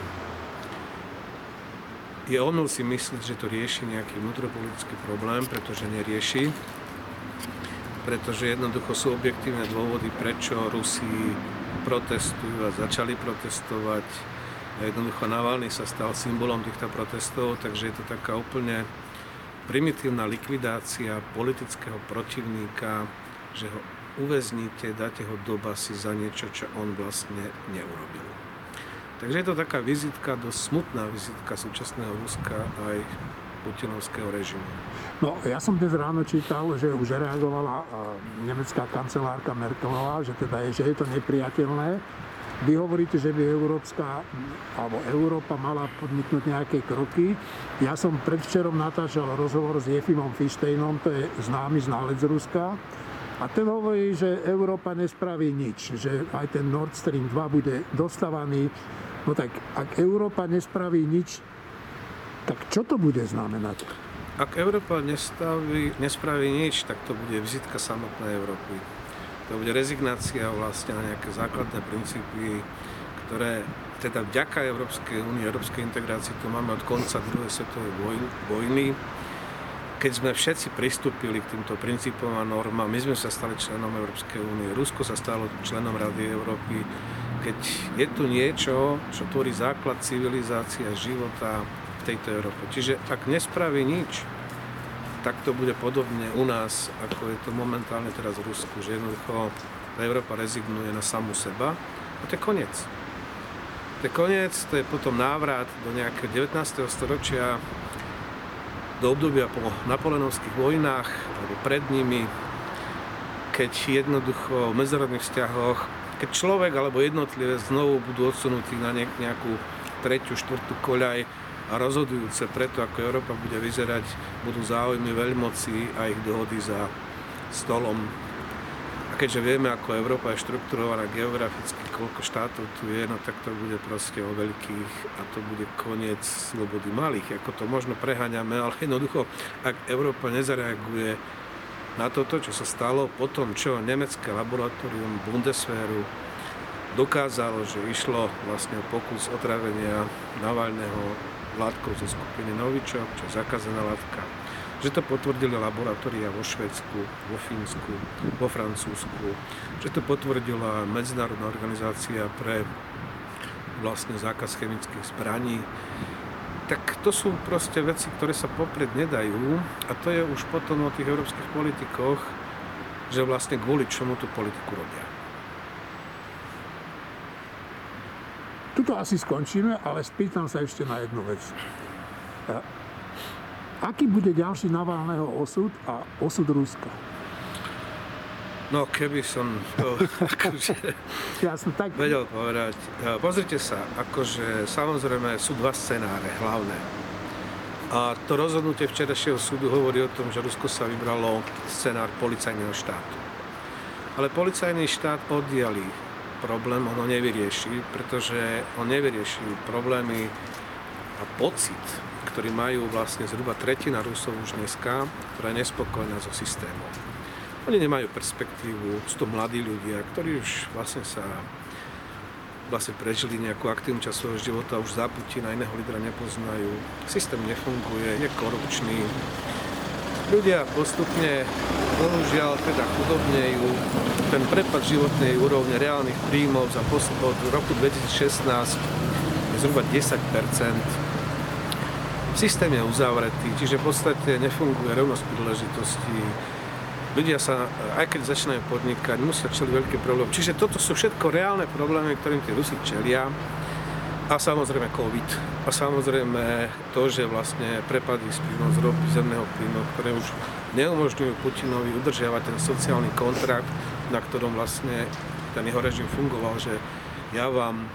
Je omyl si myslieť, že to rieši nejaký vnútropolitický problém, pretože nerieši. Pretože jednoducho sú objektívne dôvody, prečo Rusi protestujú a začali protestovať. Jednoducho Navalny sa stal symbolom týchto protestov, takže je to taká úplne primitívna likvidácia politického protivníka, že ho uväzníte, dáte ho do basy za niečo, čo on vlastne neurobil. Takže je to taká vizitka, dosť smutná vizitka súčasného Ruska aj putinovského režimu. No, ja som dnes ráno čítal, že už reagovala nemecká kancelárka Merkelová, že teda je, že je to nepriateľné. Vy hovoríte, že by Európska, alebo Európa mala podniknúť nejaké kroky. Ja som predvčerom natáčal rozhovor s Jefimom Fištejnom, to je známy znalec Ruska. A ten hovorí, že Európa nespraví nič, že aj ten Nord Stream 2 bude dostávaný. No tak ak Európa nespraví nič, tak čo to bude znamenať? Ak Európa nestaví, nespraví nič, tak to bude vizitka samotnej Európy. To bude rezignácia vlastne na nejaké základné princípy, ktoré teda vďaka Európskej únie, Európskej integrácii tu máme od konca druhej svetovej vojny. Keď sme všetci pristúpili k týmto princípom a normám, my sme sa stali členom Európskej únie, Rusko sa stalo členom Rady Európy, keď je tu niečo, čo tvorí základ civilizácie a života tejto Európe. Čiže ak nespraví nič, tak to bude podobne u nás, ako je to momentálne teraz v Rusku, že jednoducho Európa rezignuje na samú seba a to je koniec. To je koniec, to je potom návrat do nejakého 19. storočia, do obdobia po napoleonovských vojnách, alebo pred nimi, keď jednoducho v medzinárodných vzťahoch, keď človek alebo jednotlivé znovu budú odsunutí na nejakú tretiu, štvrtú koľaj, a rozhodujúce preto, ako Európa bude vyzerať, budú záujmy veľmoci a ich dohody za stolom. A keďže vieme, ako Európa je štrukturovaná geograficky, koľko štátov tu je, no tak to bude proste o veľkých a to bude koniec slobody malých. Ako to možno preháňame, ale jednoducho, ak Európa nezareaguje na toto, čo sa stalo po tom, čo nemecké laboratórium Bundeswehru dokázalo, že išlo vlastne o pokus otravenia Navalného látkou zo skupiny Novičok, čo je zakázaná látka. Že to potvrdili laboratória vo Švedsku, vo Fínsku, vo Francúzsku, že to potvrdila Medzinárodná organizácia pre vlastne zákaz chemických zbraní. Tak to sú proste veci, ktoré sa popred nedajú a to je už potom o tých európskych politikoch, že vlastne kvôli čomu tú politiku robia. Tuto asi skončíme, ale spýtam sa ešte na jednu vec. Aký bude ďalší Navalného osud a osud Ruska? No, keby som to akože Jasne, tak... vedel povedať. Pozrite sa, akože samozrejme sú dva scenáre hlavné. A to rozhodnutie včerajšieho súdu hovorí o tom, že Rusko sa vybralo scenár policajného štátu. Ale policajný štát oddiali problém ono nevyrieši, pretože on nevyrieši problémy a pocit, ktorý majú vlastne zhruba tretina Rusov už dneska, ktorá je nespokojná so systémom. Oni nemajú perspektívu, sú to mladí ľudia, ktorí už vlastne sa vlastne prežili nejakú aktívnu časť svojho života, už za Putina iného lídra nepoznajú. Systém nefunguje, je korupčný, ľudia postupne, bohužiaľ, teda chudobnejú. Ten prepad životnej úrovne reálnych príjmov za postup od roku 2016 je zhruba 10% Systém je uzavretý, čiže v podstate nefunguje rovnosť príležitostí. Ľudia sa, aj keď začínajú podnikať, musia čeliť veľké problémy. Čiže toto sú všetko reálne problémy, ktorým tí Rusi čelia. A samozrejme COVID. A samozrejme to, že vlastne prepady z plynu, z ropy, zemného plynu, ktoré už neumožňujú Putinovi udržiavať ten sociálny kontrakt, na ktorom vlastne ten jeho režim fungoval, že ja vám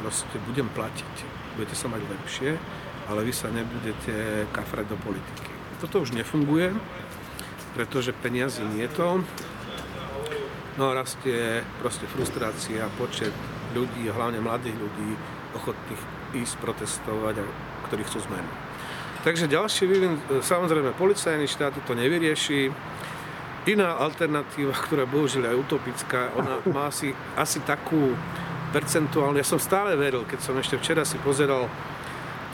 proste budem platiť, budete sa mať lepšie, ale vy sa nebudete kafrať do politiky. Toto už nefunguje, pretože peniazy nie je to. No a rastie proste frustrácia, počet ľudí, hlavne mladých ľudí, ochotných ísť protestovať a ktorí chcú zmenu. Takže ďalší vývin, samozrejme, policajný štát to nevyrieši. iná alternatíva, ktorá bohužiaľ je utopická, ona má asi, asi takú percentuálnu, ja som stále veril, keď som ešte včera si pozeral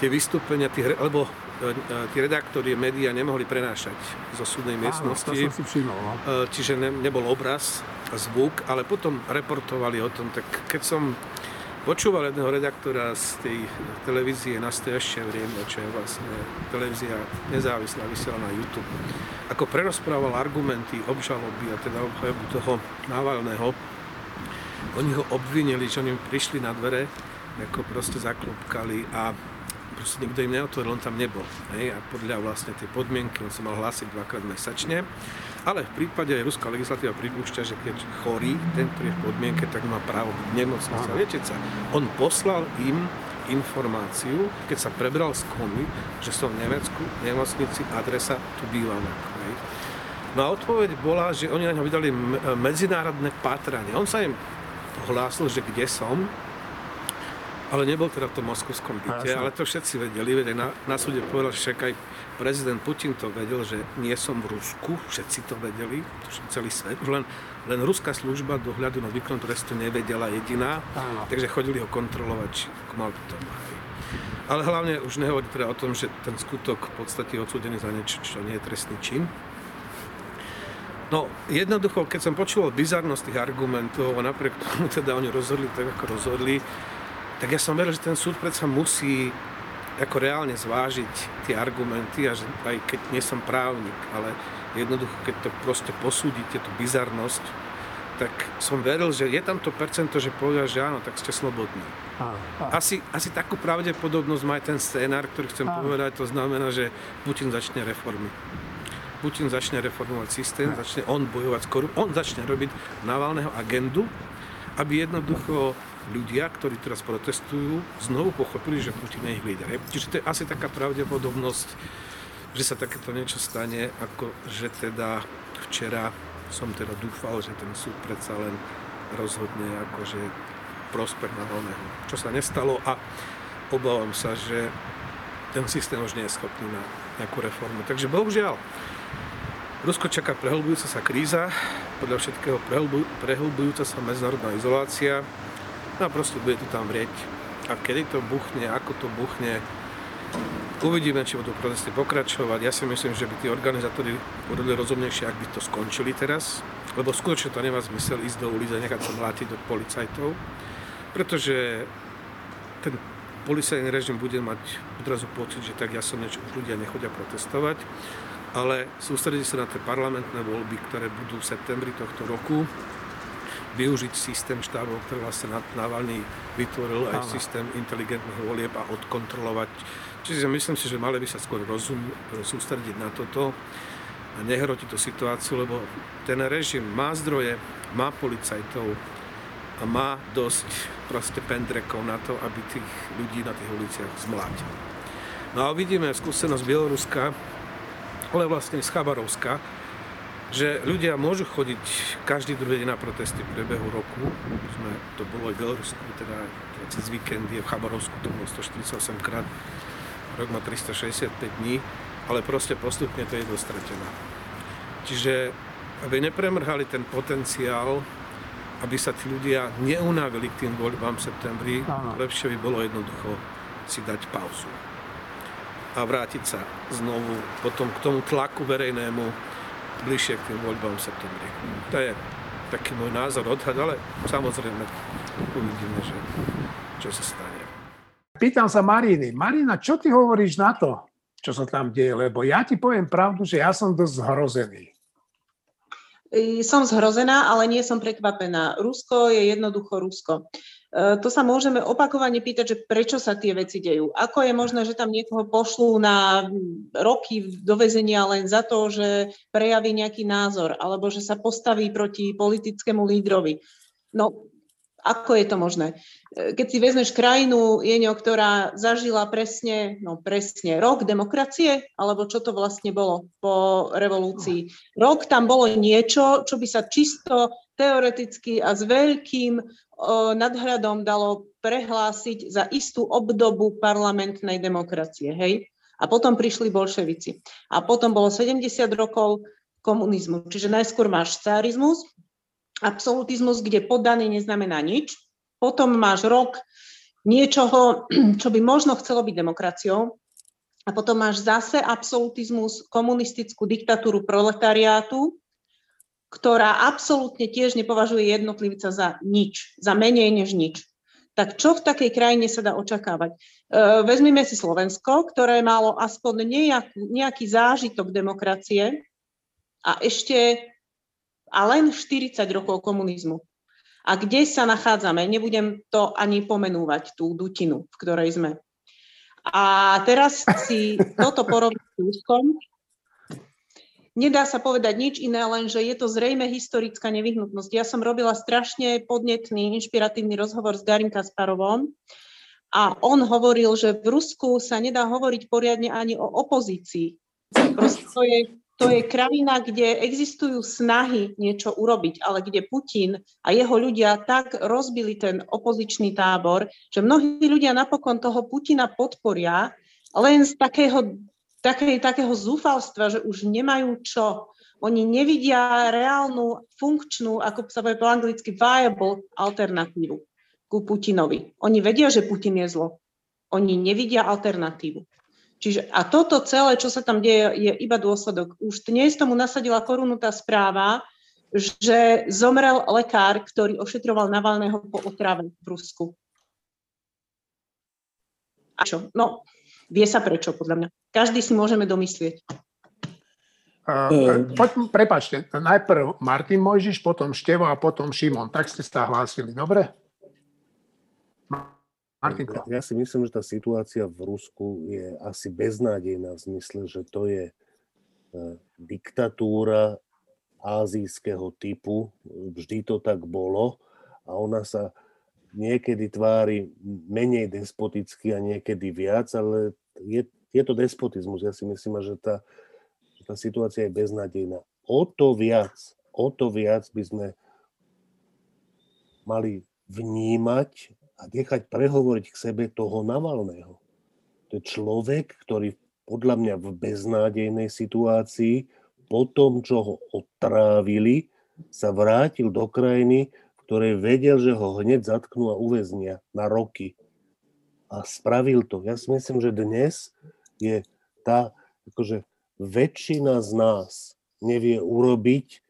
tie vystúpenia, tých, lebo e, e, tí redaktori médiá nemohli prenášať zo súdnej miestnosti. Áno, si všimol, no. E, čiže ne, nebol obraz, zvuk, ale potom reportovali o tom. Tak keď som počúval jedného redaktora z tej televízie Nastojašie vrieme, čo je vlastne televízia nezávislá, vysiela na YouTube, ako prerozprával argumenty obžaloby a teda obhajobu toho Navalného, oni ho obvinili, že oni prišli na dvere, ako proste zaklopkali a proste nikto im neotvoril, on tam nebol. Hej? A podľa vlastne tej podmienky on sa mal hlásiť dvakrát mesačne. Ale v prípade ruská legislatíva pripúšťa, že keď chorý, ten, ktorý je v podmienke, tak má právo byť nemocnice a liečiť sa. On poslal im informáciu, keď sa prebral z komy, že som v Nemecku, v nemocnici, adresa, tu bývam. Hej. No a odpoveď bola, že oni na ňo vydali medzinárodné pátranie. On sa im hlásil, že kde som, ale nebol teda v tom moskovskom byte, ale to všetci vedeli. Veď na, na súde povedal, že však aj prezident Putin to vedel, že nie som v Rusku, všetci to vedeli, celý svet. Len, len ruská služba dohľadu na výkon trestu nevedela jediná, Áno. takže chodili ho kontrolovať, či mal to tam. Ale hlavne už nehovorí teda o tom, že ten skutok v podstate je odsúdený za niečo, čo nie je trestný čin. No, jednoducho, keď som počúval bizarnosť tých argumentov a napriek tomu teda oni rozhodli tak, ako rozhodli, tak ja som veril, že ten súd predsa musí ako reálne zvážiť tie argumenty a že aj keď nie som právnik, ale jednoducho, keď to proste posúdite, tú bizarnosť, tak som veril, že je tam to percento, že povedia, že áno, tak ste slobodní. Asi, asi takú pravdepodobnosť má aj ten scénar, ktorý chcem povedať, to znamená, že Putin začne reformy. Putin začne reformovať systém, začne on bojovať s korupciou, on začne robiť Navalného agendu, aby jednoducho ľudia, ktorí teraz protestujú, znovu pochopili, že Putin je ich líder. Čiže to je asi taká pravdepodobnosť, že sa takéto niečo stane, ako že teda včera som teda dúfal, že ten súd predsa len rozhodne akože prospech na Navalného. Čo sa nestalo a obávam sa, že ten systém už nie je schopný na nejakú reformu. Takže bohužiaľ, Rusko čaká prehlbujúca sa kríza, podľa všetkého prehlbujúca sa medzinárodná izolácia, No a proste bude to tam vrieť. A kedy to buchne, ako to buchne, uvidíme, či budú protesty pokračovať. Ja si myslím, že by tí organizátori urobili rozumnejšie, ak by to skončili teraz, lebo skutočne to nemá zmysel ísť do ulic a nechať sa mlátiť do policajtov, pretože ten policajný režim bude mať odrazu pocit, že tak ja som niečo, už ľudia nechodia protestovať, ale sústredí sa na tie parlamentné voľby, ktoré budú v septembri tohto roku využiť systém štábov, ktorý vlastne Navalny vytvoril, aj Áno. systém inteligentných volieb a odkontrolovať. Čiže myslím si, že mali by sa skôr rozum, sústrediť na toto a nehrotiť tú situáciu, lebo ten režim má zdroje, má policajtov a má dosť proste pendrekov na to, aby tých ľudí na tých uliciach zmlátil. No a vidíme skúsenosť Bieloruska, ale vlastne z Chabarovska, že ľudia môžu chodiť každý druhý deň na protesty v priebehu roku. Sme, to bolo aj v Bielorusku, teda cez víkendy, v Chabarovsku to bolo 148 krát, rok má 365 dní, ale proste postupne to je dostratené. Čiže aby nepremrhali ten potenciál, aby sa tí ľudia neunávili k tým voľbám v septembri, Aha. lepšie by bolo jednoducho si dať pauzu a vrátiť sa znovu potom k tomu tlaku verejnému, bližšie k tým voľbám v septembri. To je taký môj názor, odhad, ale samozrejme uvidíme, že, čo sa stane. Pýtam sa Mariny. Marina, čo ty hovoríš na to, čo sa tam deje? Lebo ja ti poviem pravdu, že ja som dosť zhrozený. Som zhrozená, ale nie som prekvapená. Rusko je jednoducho Rusko. E, to sa môžeme opakovane pýtať, že prečo sa tie veci dejú. Ako je možné, že tam niekoho pošlú na roky do väzenia len za to, že prejaví nejaký názor, alebo že sa postaví proti politickému lídrovi. No, ako je to možné? E, keď si vezmeš krajinu, Jeňo, ktorá zažila presne, no presne rok demokracie, alebo čo to vlastne bolo po revolúcii. Rok tam bolo niečo, čo by sa čisto teoreticky a s veľkým nadhradom dalo prehlásiť za istú obdobu parlamentnej demokracie. Hej? A potom prišli bolševici. A potom bolo 70 rokov komunizmu. Čiže najskôr máš carizmus, absolutizmus, kde poddaný neznamená nič, potom máš rok niečoho, čo by možno chcelo byť demokraciou, a potom máš zase absolutizmus, komunistickú diktatúru proletariátu, ktorá absolútne tiež nepovažuje jednotlivca za nič, za menej než nič. Tak čo v takej krajine sa dá očakávať? E, vezmime si Slovensko, ktoré malo aspoň nejaký, nejaký zážitok demokracie a ešte a len 40 rokov komunizmu. A kde sa nachádzame? Nebudem to ani pomenúvať, tú dutinu, v ktorej sme. A teraz si toto porovnať s Ruskom. Nedá sa povedať nič iné, len že je to zrejme historická nevyhnutnosť. Ja som robila strašne podnetný, inšpiratívny rozhovor s Garim Kasparovom a on hovoril, že v Rusku sa nedá hovoriť poriadne ani o opozícii. Proste to je to je krajina, kde existujú snahy niečo urobiť, ale kde Putin a jeho ľudia tak rozbili ten opozičný tábor, že mnohí ľudia napokon toho Putina podporia len z takého, také, takého zúfalstva, že už nemajú čo. Oni nevidia reálnu, funkčnú, ako sa povie po anglicky, viable alternatívu ku Putinovi. Oni vedia, že Putin je zlo. Oni nevidia alternatívu. Čiže, a toto celé, čo sa tam deje, je iba dôsledok. Už dnes tomu nasadila korunu tá správa, že zomrel lekár, ktorý ošetroval Navalného po otrave v Rusku. A čo? No, vie sa prečo, podľa mňa. Každý si môžeme domyslieť. Uh, poď, prepačte, najprv Martin Mojžiš, potom Števo a potom Šimon. Tak ste sa hlásili, dobre? Martinko. Ja si myslím, že tá situácia v Rusku je asi beznádejná v zmysle, že to je e, diktatúra azijského typu. Vždy to tak bolo a ona sa niekedy tvári menej despoticky a niekedy viac, ale je, je to despotizmus. Ja si myslím, že tá, tá situácia je beznádejná. O to viac, o to viac by sme mali vnímať a nechať prehovoriť k sebe toho Navalného. To je človek, ktorý podľa mňa v beznádejnej situácii, po tom, čo ho otrávili, sa vrátil do krajiny, ktorej vedel, že ho hneď zatknú a uväznia na roky. A spravil to. Ja si myslím, že dnes je tá, akože väčšina z nás nevie urobiť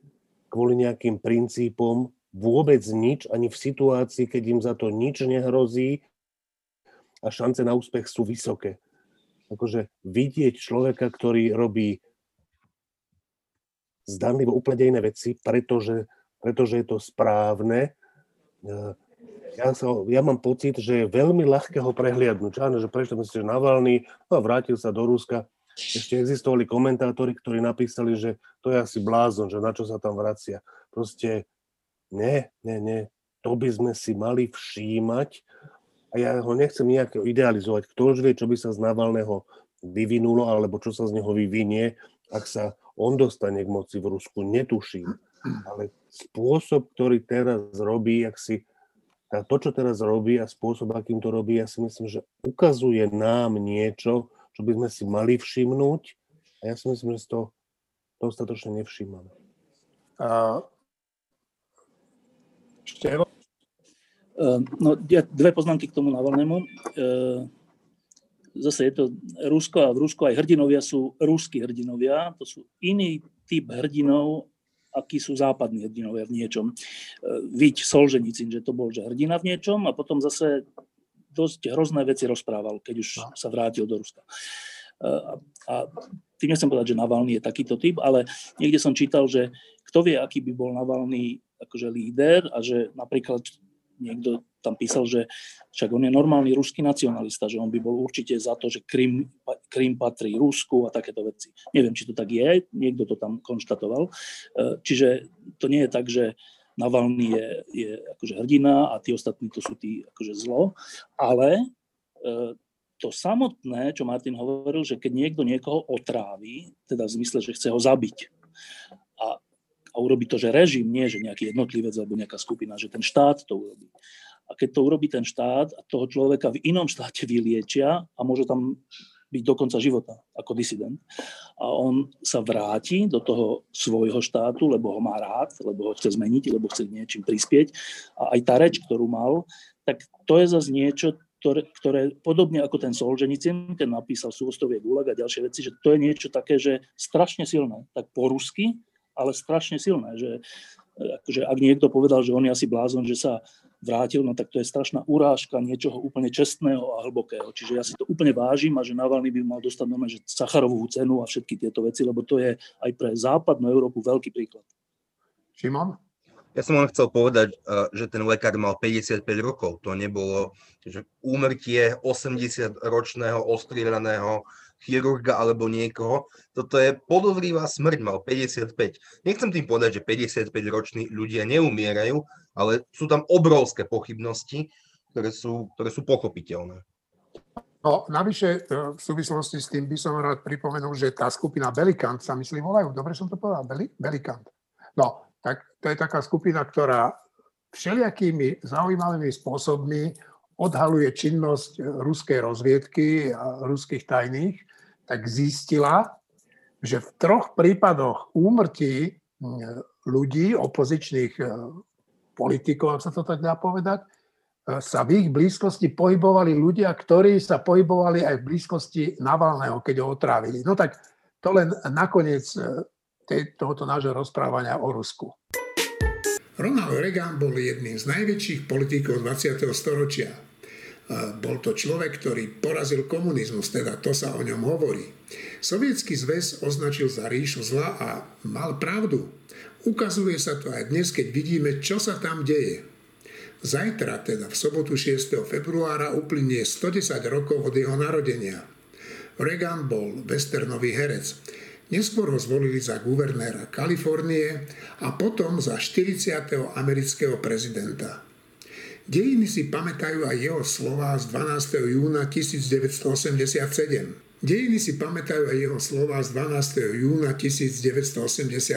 kvôli nejakým princípom vôbec nič, ani v situácii, keď im za to nič nehrozí a šance na úspech sú vysoké. Akože vidieť človeka, ktorý robí zdanlivo úplne iné veci, pretože, pretože je to správne. E, ja, sa, ja mám pocit, že je veľmi ľahké ho prehliadnúť. Áno, že prečo myslíte, že Navalny no a vrátil sa do Ruska. Ešte existovali komentátori, ktorí napísali, že to je asi blázon, že na čo sa tam vracia. Proste nie, nie, nie. To by sme si mali všímať a ja ho nechcem nejak idealizovať. Kto už vie, čo by sa z Navalného vyvinulo, alebo čo sa z neho vyvinie, ak sa on dostane k moci v Rusku, netuším. Ale spôsob, ktorý teraz robí, ak si, to, čo teraz robí a spôsob, akým to robí, ja si myslím, že ukazuje nám niečo, čo by sme si mali všimnúť a ja si myslím, že si to dostatočne nevšímame. Uh, Števo? Ehm, no, dve poznámky k tomu Navalnému. Ehm, zase je to Rusko a v Rusku aj hrdinovia sú ruskí hrdinovia. To sú iný typ hrdinov, akí sú západní hrdinovia v niečom. Ehm, Viď Solženicin, že to bol že hrdina v niečom a potom zase dosť hrozné veci rozprával, keď už no. sa vrátil do Ruska. A, a tým nechcem povedať, že Navalny je takýto typ, ale niekde som čítal, že kto vie, aký by bol Navalny akože líder a že napríklad niekto tam písal, že však on je normálny ruský nacionalista, že on by bol určite za to, že Krym, Krym patrí Rusku a takéto veci. Neviem, či to tak je, niekto to tam konštatoval. E, čiže to nie je tak, že Navalny je, je akože hrdina a tí ostatní to sú tí akože zlo, ale e, to samotné, čo Martin hovoril, že keď niekto niekoho otrávi, teda v zmysle, že chce ho zabiť a a urobí to, že režim, nie že nejaký jednotlivec alebo nejaká skupina, že ten štát to urobí. A keď to urobí ten štát a toho človeka v inom štáte vyliečia a môže tam byť do konca života ako disident. A on sa vráti do toho svojho štátu, lebo ho má rád, lebo ho chce zmeniť, lebo chce niečím prispieť. A aj tá reč, ktorú mal, tak to je zase niečo, ktoré, ktoré podobne ako ten Solženicin, ten napísal Súostovie Gulag a ďalšie veci, že to je niečo také, že strašne silné, tak po rusky, ale strašne silné, že akože ak niekto povedal, že on je asi blázon, že sa vrátil, no tak to je strašná urážka niečoho úplne čestného a hlbokého. Čiže ja si to úplne vážim a že Navalny by mal dostať normálne, že Sacharovú cenu a všetky tieto veci, lebo to je aj pre západnú Európu veľký príklad. Šimon? Ja som len chcel povedať, eh, že ten lekár mal 55 rokov. To nebolo že úmrtie 80-ročného ostrieľaného chirurga alebo niekoho. Toto je podozrivá smrť, mal 55. Nechcem tým povedať, že 55-roční ľudia neumierajú, ale sú tam obrovské pochybnosti, ktoré sú, ktoré sú pochopiteľné. No, navyše, e, v súvislosti s tým by som rád pripomenul, že tá skupina Belikant sa myslí volajú. Dobre som to povedal? Beli? Belikant. No, tak to je taká skupina, ktorá všelijakými zaujímavými spôsobmi odhaluje činnosť ruskej rozviedky a ruských tajných, tak zistila, že v troch prípadoch úmrtí ľudí, opozičných e, politikov, ak sa to tak dá povedať, e, sa v ich blízkosti pohybovali ľudia, ktorí sa pohybovali aj v blízkosti Navalného, keď ho otrávili. No tak to len nakoniec tohoto nášho rozprávania o Rusku. Ronald Reagan bol jedným z najväčších politikov 20. storočia. Bol to človek, ktorý porazil komunizmus, teda to sa o ňom hovorí. Sovietský zväz označil za ríšu zla a mal pravdu. Ukazuje sa to aj dnes, keď vidíme, čo sa tam deje. Zajtra, teda v sobotu 6. februára, uplynie 110 rokov od jeho narodenia. Reagan bol westernový herec. Neskôr ho zvolili za guvernéra Kalifornie a potom za 40. amerického prezidenta. Dejiny si pamätajú aj jeho slová z 12. júna 1987. Dejiny si pamätajú aj jeho slová z 12. júna 1987.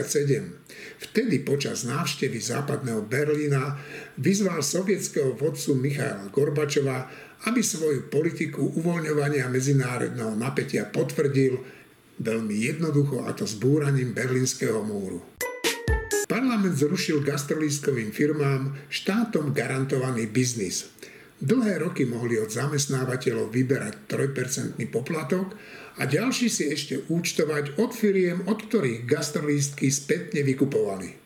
Vtedy počas návštevy západného Berlína vyzval sovietského vodcu Michaila Gorbačova, aby svoju politiku uvoľňovania medzinárodného napätia potvrdil Veľmi jednoducho a to zbúraním berlínskeho múru. Parlament zrušil gastrolískovým firmám štátom garantovaný biznis. Dlhé roky mohli od zamestnávateľov vyberať 3% poplatok a ďalší si ešte účtovať od firiem, od ktorých gastrolístky spätne vykupovali.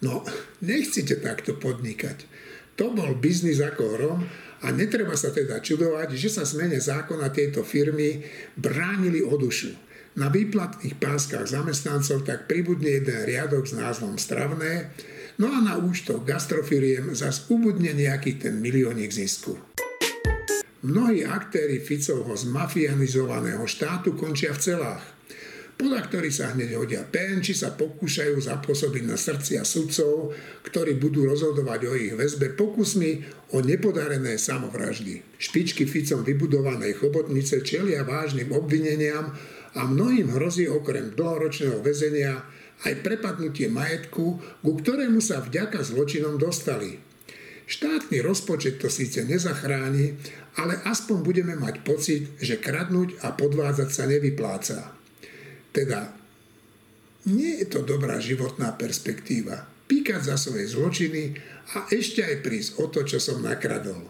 No, nechcete takto podnikať. To bol biznis ako hrom a netreba sa teda čudovať, že sa zmene zákona tieto firmy bránili o dušu. Na výplatných páskach zamestnancov tak pribudne jeden riadok s názvom stravné, no a na účtoch gastrofiriem zas ubudne nejaký ten miliónik zisku. Mnohí aktéry Ficovho zmafianizovaného štátu končia v celách, podľa ktorých sa hneď hodia pen, či sa pokúšajú zapôsobiť na srdcia sudcov, ktorí budú rozhodovať o ich väzbe pokusmi o nepodarené samovraždy. Špičky Ficom vybudovanej chobotnice čelia vážnym obvineniam a mnohým hrozí okrem dlhoročného väzenia aj prepadnutie majetku, ku ktorému sa vďaka zločinom dostali. Štátny rozpočet to síce nezachráni, ale aspoň budeme mať pocit, že kradnúť a podvádzať sa nevypláca. Teda nie je to dobrá životná perspektíva. Píkať za svoje zločiny a ešte aj prísť o to, čo som nakradol.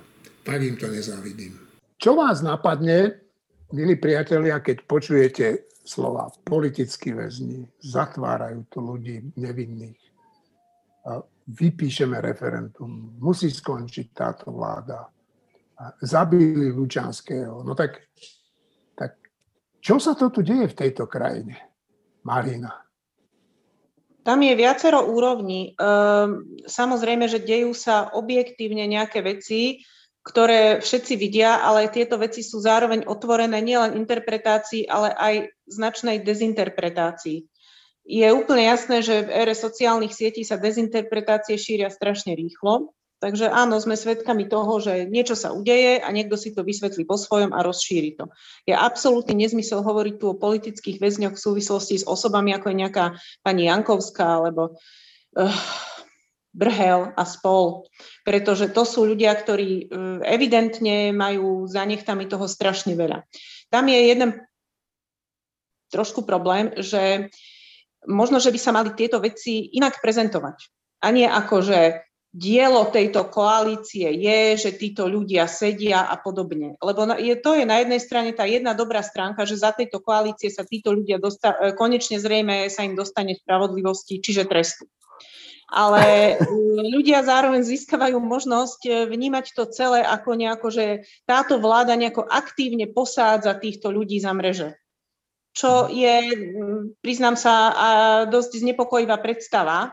Tak im to nezávidím. Čo vás napadne, Milí priatelia, keď počujete slova politickí väzni, zatvárajú tu ľudí nevinných, vypíšeme referendum, musí skončiť táto vláda, zabili Lučanského, no tak, tak čo sa to tu deje v tejto krajine? Marina. Tam je viacero úrovní. Ehm, samozrejme, že dejú sa objektívne nejaké veci, ktoré všetci vidia, ale tieto veci sú zároveň otvorené nielen interpretácii, ale aj značnej dezinterpretácii. Je úplne jasné, že v ére sociálnych sietí sa dezinterpretácie šíria strašne rýchlo, takže áno, sme svedkami toho, že niečo sa udeje a niekto si to vysvetlí po svojom a rozšíri to. Je absolútny nezmysel hovoriť tu o politických väzňoch v súvislosti s osobami, ako je nejaká pani Jankovská, alebo uh, Brhel a spol, pretože to sú ľudia, ktorí e, evidentne majú za nechtami toho strašne veľa. Tam je jeden trošku problém, že možno, že by sa mali tieto veci inak prezentovať. A nie ako, že dielo tejto koalície je, že títo ľudia sedia a podobne. Lebo je, to je na jednej strane tá jedna dobrá stránka, že za tejto koalície sa títo ľudia dosta- e, konečne zrejme sa im dostane spravodlivosti, čiže trestu. Ale ľudia zároveň získavajú možnosť e, vnímať to celé ako nejako, že táto vláda nejako aktívne posádza týchto ľudí za mreže. Čo je, priznám sa, dosť znepokojivá predstava,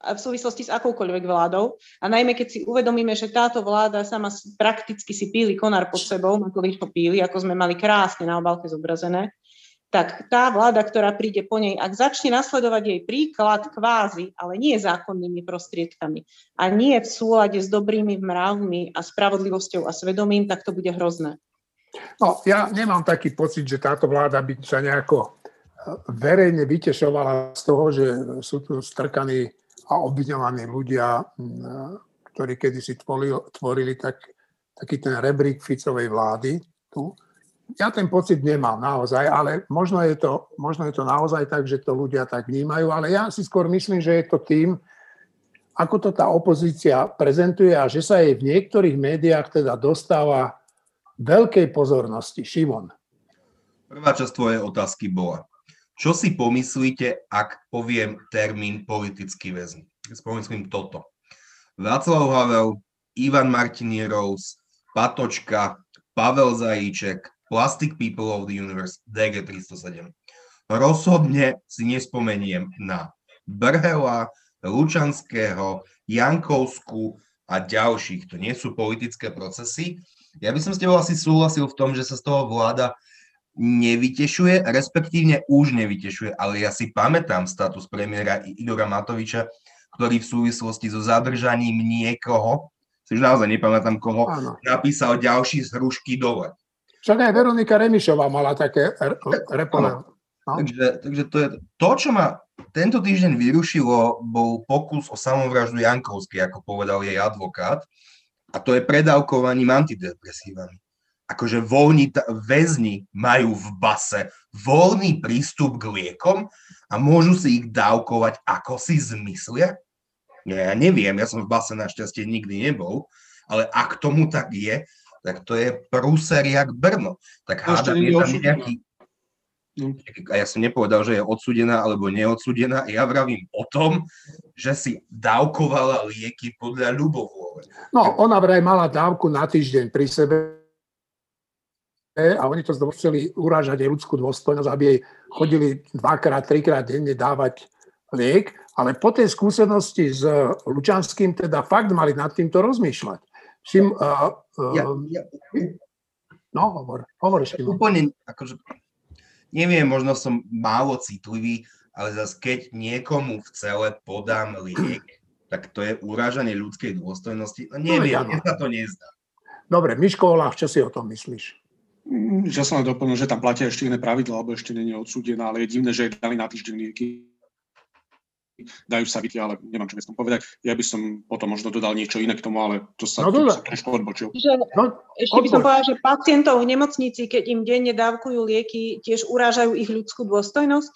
v súvislosti s akoukoľvek vládou. A najmä keď si uvedomíme, že táto vláda sama prakticky si píli konár pod sebou, to píli, ako sme mali krásne na obálke zobrazené, tak tá vláda, ktorá príde po nej, ak začne nasledovať jej príklad kvázi, ale nie zákonnými prostriedkami a nie v súlade s dobrými mravmi a spravodlivosťou a svedomím, tak to bude hrozné. No, ja nemám taký pocit, že táto vláda by sa nejako verejne vytešovala z toho, že sú tu strkaní a obviňovaní ľudia, ktorí kedysi tvorili, tvorili tak, taký ten rebrík Ficovej vlády tu. Ja ten pocit nemám naozaj, ale možno je, to, možno je to naozaj tak, že to ľudia tak vnímajú, ale ja si skôr myslím, že je to tým, ako to tá opozícia prezentuje a že sa jej v niektorých médiách teda dostáva veľkej pozornosti. Šimon. Prvá časť tvojej otázky bola, čo si pomyslíte, ak poviem termín politický väzň? Pomyslím toto. Václav Havel, Ivan Martinierous, Patočka, Pavel Zajíček, Plastic People of the Universe, DG307. Rozhodne si nespomeniem na Brhela, Lučanského, Jankovsku a ďalších. To nie sú politické procesy. Ja by som s tebou asi súhlasil v tom, že sa z toho vláda nevytešuje, respektívne už nevytešuje, ale ja si pamätám status premiéra Igora Matoviča, ktorý v súvislosti so zadržaním niekoho, si už naozaj nepamätám koho, Áno. napísal ďalší z hrušky dole. Však aj Veronika Remišová mala také repole. No. Takže, takže to je to, čo ma tento týždeň vyrušilo, bol pokus o samovraždu Jankovskej, ako povedal jej advokát, a to je predávkovaním antidepresívami akože voľní, väzni majú v base voľný prístup k liekom a môžu si ich dávkovať ako si zmyslia? Ja, ja neviem, ja som v base našťastie nikdy nebol, ale ak tomu tak je, tak to je prúser jak Brno. Tak hádam, je tam nejaký... No. A ja som nepovedal, že je odsudená alebo neodsudená. Ja vravím o tom, že si dávkovala lieky podľa ľubovôle. No, ona vraj mala dávku na týždeň pri sebe a oni to chceli urážať aj ľudskú dôstojnosť, aby jej chodili dvakrát, trikrát denne dávať liek, ale po tej skúsenosti s Lučanským teda fakt mali nad týmto rozmýšľať. Šim, uh, uh, ja, ja, no, hovor, hovor ešte. Úplne, akože, neviem, možno som málo citlivý, ale zase keď niekomu v celé podám liek, tak to je urážanie ľudskej dôstojnosti. No neviem, no, mne sa to nezdá. Dobre, Miško Olaf, čo si o tom myslíš? Mm, že som len doplnil, že tam platia ešte iné pravidla, alebo ešte nie je odsúdená, ale je divné, že je dali na týždeň lieky. Dajú sa byť, ale nemám čo viac povedať. Ja by som potom možno dodal niečo iné k tomu, ale to sa, no, to sa trošku odbočil. Že, no, ešte by som povedal, že pacientov v nemocnici, keď im denne dávkujú lieky, tiež urážajú ich ľudskú dôstojnosť?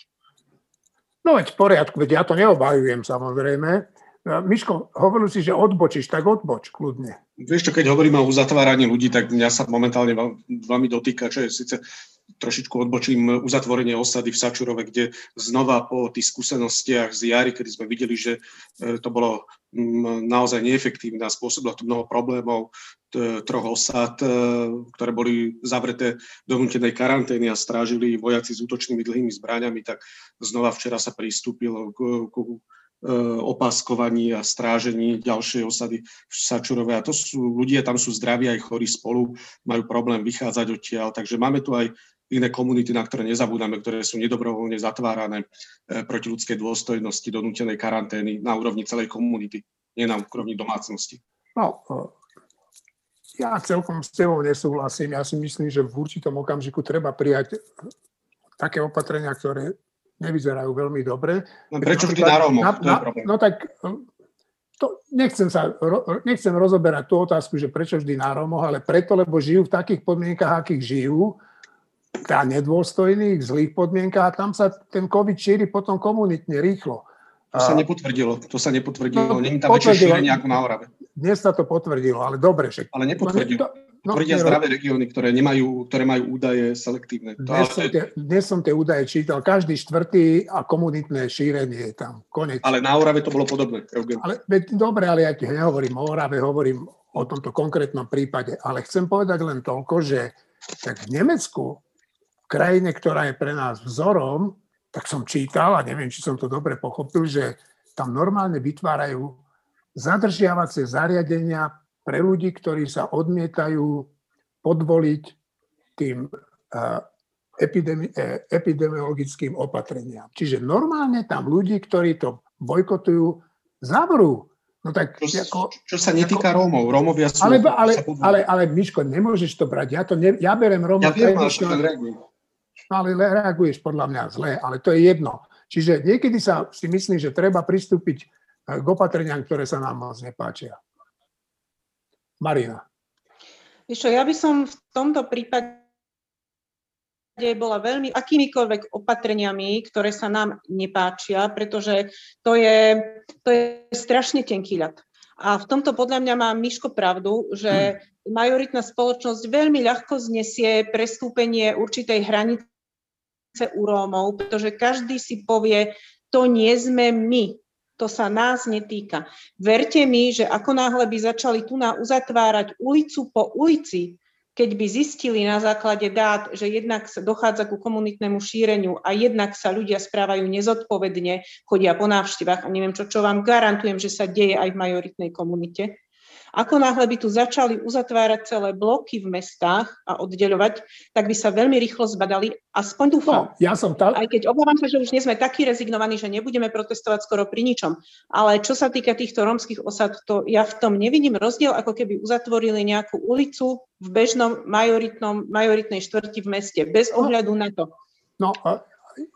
No veď v poriadku, veď ja to neobhajujem samozrejme, Miško, hovoril si, že odbočíš, tak odboč kľudne. Vieš čo, keď hovoríme o uzatváraní ľudí, tak mňa sa momentálne veľmi dotýka, čo je síce trošičku odbočím uzatvorenie osady v Sačurove, kde znova po tých skúsenostiach z jary, kedy sme videli, že e, to bolo naozaj neefektívne a spôsobilo to mnoho problémov, troch osad, e, ktoré boli zavreté do vnútenej karantény a strážili vojaci s útočnými dlhými zbráňami, tak znova včera sa pristúpilo k, k E, opaskovaní a strážení ďalšej osady v Sačurove. A to sú ľudia, tam sú zdraví aj chorí spolu, majú problém vychádzať odtiaľ. Takže máme tu aj iné komunity, na ktoré nezabúdame, ktoré sú nedobrovoľne zatvárané e, proti ľudskej dôstojnosti do nutenej karantény na úrovni celej komunity, nie na úrovni domácnosti. No, e, ja celkom s tebou nesúhlasím. Ja si myslím, že v určitom okamžiku treba prijať také opatrenia, ktoré nevyzerajú veľmi dobre. No, prečo vždy na Rómov? Na, na, no tak to, nechcem, sa, nechcem rozoberať tú otázku, že prečo vždy na Romoch, ale preto, lebo žijú v takých podmienkach, akých žijú, tá nedôstojných, zlých podmienkach a tam sa ten COVID šíri potom komunitne rýchlo. To sa nepotvrdilo. To sa nepotvrdilo. No, Není tam väčšie šírenie ako na Orave. Dnes sa to potvrdilo, ale dobre však. Ale nepotvrdilo. No, Tvrdia no, zdravé regióny, ktoré, nemajú, ktoré majú údaje selektívne. To dnes, ale... som tie, dnes som tie údaje čítal. Každý štvrtý a komunitné šírenie je tam. Konec. Ale na Orave to bolo podobné. Ale, veď, dobre, ale ja ti nehovorím o Orave, hovorím o tomto konkrétnom prípade. Ale chcem povedať len toľko, že tak v Nemecku, krajine, ktorá je pre nás vzorom, tak som čítal, a neviem, či som to dobre pochopil, že tam normálne vytvárajú zadržiavacie zariadenia pre ľudí, ktorí sa odmietajú podvoliť tým epidemi- eh, epidemiologickým opatreniam. Čiže normálne tam ľudí, ktorí to bojkotujú, zavrú. No tak, čo, ako, čo sa netýka ako, Rómov. Rómovia sú... Ale, ale, ale, ale, Miško, nemôžeš to brať. Ja, to ne, ja berem Rómov... Ja viem, ale ale reaguješ podľa mňa zle, ale to je jedno. Čiže niekedy sa si myslím, že treba pristúpiť k opatreniam, ktoré sa nám moc nepáčia. Marina. Víš ja by som v tomto prípade bola veľmi akýmikoľvek opatreniami, ktoré sa nám nepáčia, pretože to je, to je strašne tenký ľad. A v tomto podľa mňa má Miško pravdu, že hmm. majoritná spoločnosť veľmi ľahko znesie prestúpenie určitej hranice u Rómov, pretože každý si povie, to nie sme my, to sa nás netýka. Verte mi, že ako náhle by začali tu na uzatvárať ulicu po ulici, keď by zistili na základe dát, že jednak sa dochádza ku komunitnému šíreniu a jednak sa ľudia správajú nezodpovedne, chodia po návštevách a neviem čo, čo vám garantujem, že sa deje aj v majoritnej komunite, ako náhle by tu začali uzatvárať celé bloky v mestách a oddeľovať, tak by sa veľmi rýchlo zbadali. Aspoň dúfam. Ja som tá... Aj keď obávam sa, že už nie sme takí rezignovaní, že nebudeme protestovať skoro pri ničom. Ale čo sa týka týchto rómskych osad, to ja v tom nevidím rozdiel, ako keby uzatvorili nejakú ulicu v bežnom majoritnom, majoritnej štvrti v meste, bez no. ohľadu na to. No,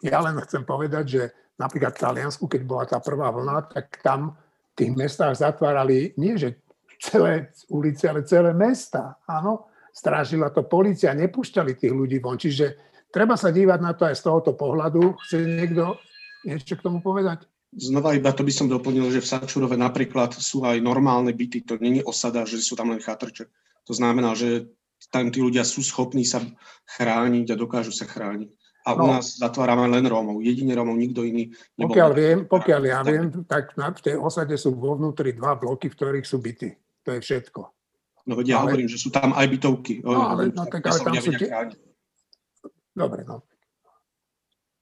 ja len chcem povedať, že napríklad v Taliansku, keď bola tá prvá vlna, tak tam v tých mestách zatvárali nie, že celé ulice, ale celé mesta. Áno, strážila to policia, nepúšťali tých ľudí von. Čiže treba sa dívať na to aj z tohoto pohľadu. Chce niekto niečo k tomu povedať? Znova iba to by som doplnil, že v Sačurove napríklad sú aj normálne byty, to není osada, že sú tam len chatrče. To znamená, že tam tí ľudia sú schopní sa chrániť a dokážu sa chrániť. A no. u nás zatvárame len Rómov, jedine Rómov, nikto iný. Pokiaľ, viem, pokiaľ ja viem, tak v tej osade sú vo vnútri dva bloky, v ktorých sú byty. To je všetko. No veď ja ale... hovorím, že sú tam aj bytovky. No, ale, no, tak, ale tam sú tie... Dobre, no.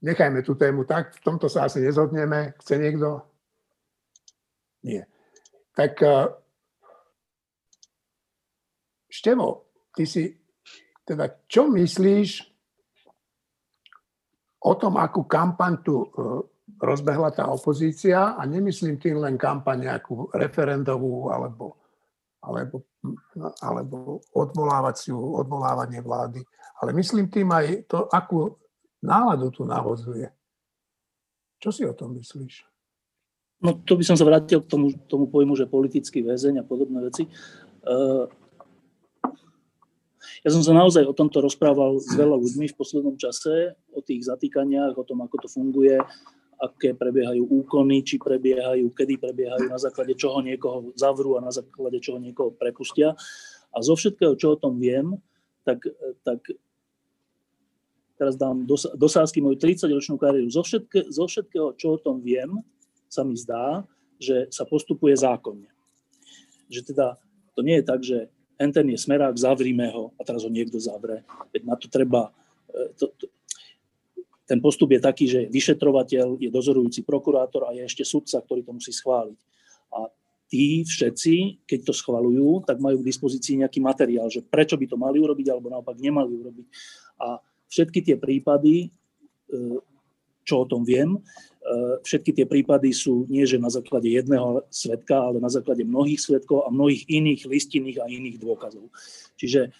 Nechajme tú tému tak, v tomto sa asi nezhodneme. Chce niekto? Nie. Tak uh, Števo, ty si, teda čo myslíš o tom, akú kampaň tu uh, rozbehla tá opozícia a nemyslím tým len kampaň nejakú referendovú alebo alebo, alebo odvolávaciu, odvolávanie vlády. Ale myslím tým aj to, akú náladu tu navozuje. Čo si o tom myslíš? No to by som sa vrátil k tomu, tomu pojmu, že politický väzeň a podobné veci. Ja som sa naozaj o tomto rozprával s veľa ľuďmi v poslednom čase, o tých zatýkaniach, o tom, ako to funguje, aké prebiehajú úkony, či prebiehajú, kedy prebiehajú, na základe čoho niekoho zavrú a na základe čoho niekoho prepustia. A zo všetkého, čo o tom viem, tak, tak teraz dám do, do sásky moju 30-ročnú kariéru. Zo, všetké, zo všetkého, čo o tom viem, sa mi zdá, že sa postupuje zákonne. Že teda to nie je tak, že ten je smerák, zavrime ho a teraz ho niekto zavre. Veď na to treba, e, to, to, ten postup je taký, že vyšetrovateľ je dozorujúci prokurátor a je ešte sudca, ktorý to musí schváliť. A tí všetci, keď to schvalujú, tak majú k dispozícii nejaký materiál, že prečo by to mali urobiť alebo naopak nemali urobiť. A všetky tie prípady, e, čo o tom viem, e, všetky tie prípady sú nie že na základe jedného svetka, ale na základe mnohých svetkov a mnohých iných listinných a iných dôkazov. Čiže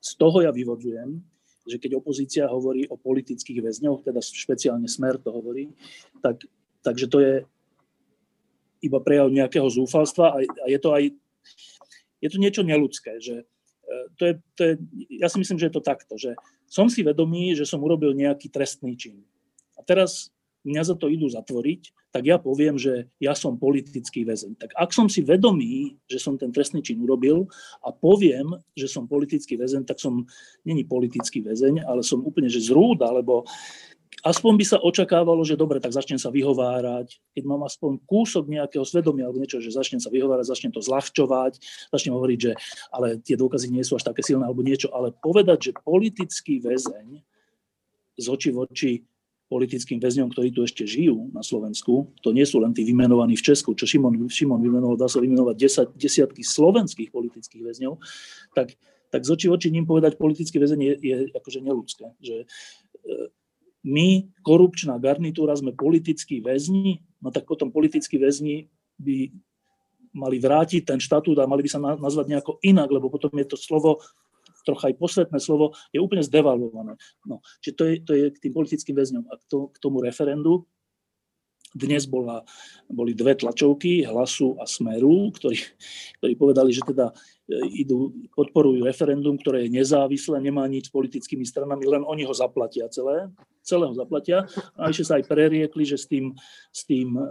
z toho ja vyvodzujem, že keď opozícia hovorí o politických väzňoch, teda špeciálne Smer to hovorí, tak, takže to je iba prejav nejakého zúfalstva a, a je to aj je to niečo neludské, že e, to je, to je, ja si myslím, že je to takto, že som si vedomý, že som urobil nejaký trestný čin. A teraz mňa za to idú zatvoriť, tak ja poviem, že ja som politický väzeň. Tak ak som si vedomý, že som ten trestný čin urobil a poviem, že som politický väzeň, tak som není politický väzeň, ale som úplne že zrúd, alebo aspoň by sa očakávalo, že dobre, tak začnem sa vyhovárať, keď mám aspoň kúsok nejakého svedomia alebo niečo, že začnem sa vyhovárať, začnem to zľahčovať, začnem hovoriť, že ale tie dôkazy nie sú až také silné alebo niečo, ale povedať, že politický väzeň z oči v oči politickým väzňom, ktorí tu ešte žijú na Slovensku, to nie sú len tí vymenovaní v Česku, čo Šimon, Šimon vymenoval, dá sa vymenovať desať, desiatky slovenských politických väzňov, tak, tak z oči v oči ním povedať politický väzeň je, je akože neludské. Že, e, my, korupčná garnitúra, sme politickí väzni, no tak potom politickí väzni by mali vrátiť ten štatút a mali by sa nazvať nejako inak, lebo potom je to slovo, trocha aj posvetné slovo, je úplne zdevalvované. No, čiže to je, to je k tým politickým väzňom. A to, k tomu referendu, dnes bola, boli dve tlačovky, Hlasu a Smeru, ktorí, ktorí povedali, že teda idú, podporujú referendum, ktoré je nezávislé, nemá nič s politickými stranami, len oni ho zaplatia celé, celé ho zaplatia. A ešte sa aj preriekli, že s tým, s tým e,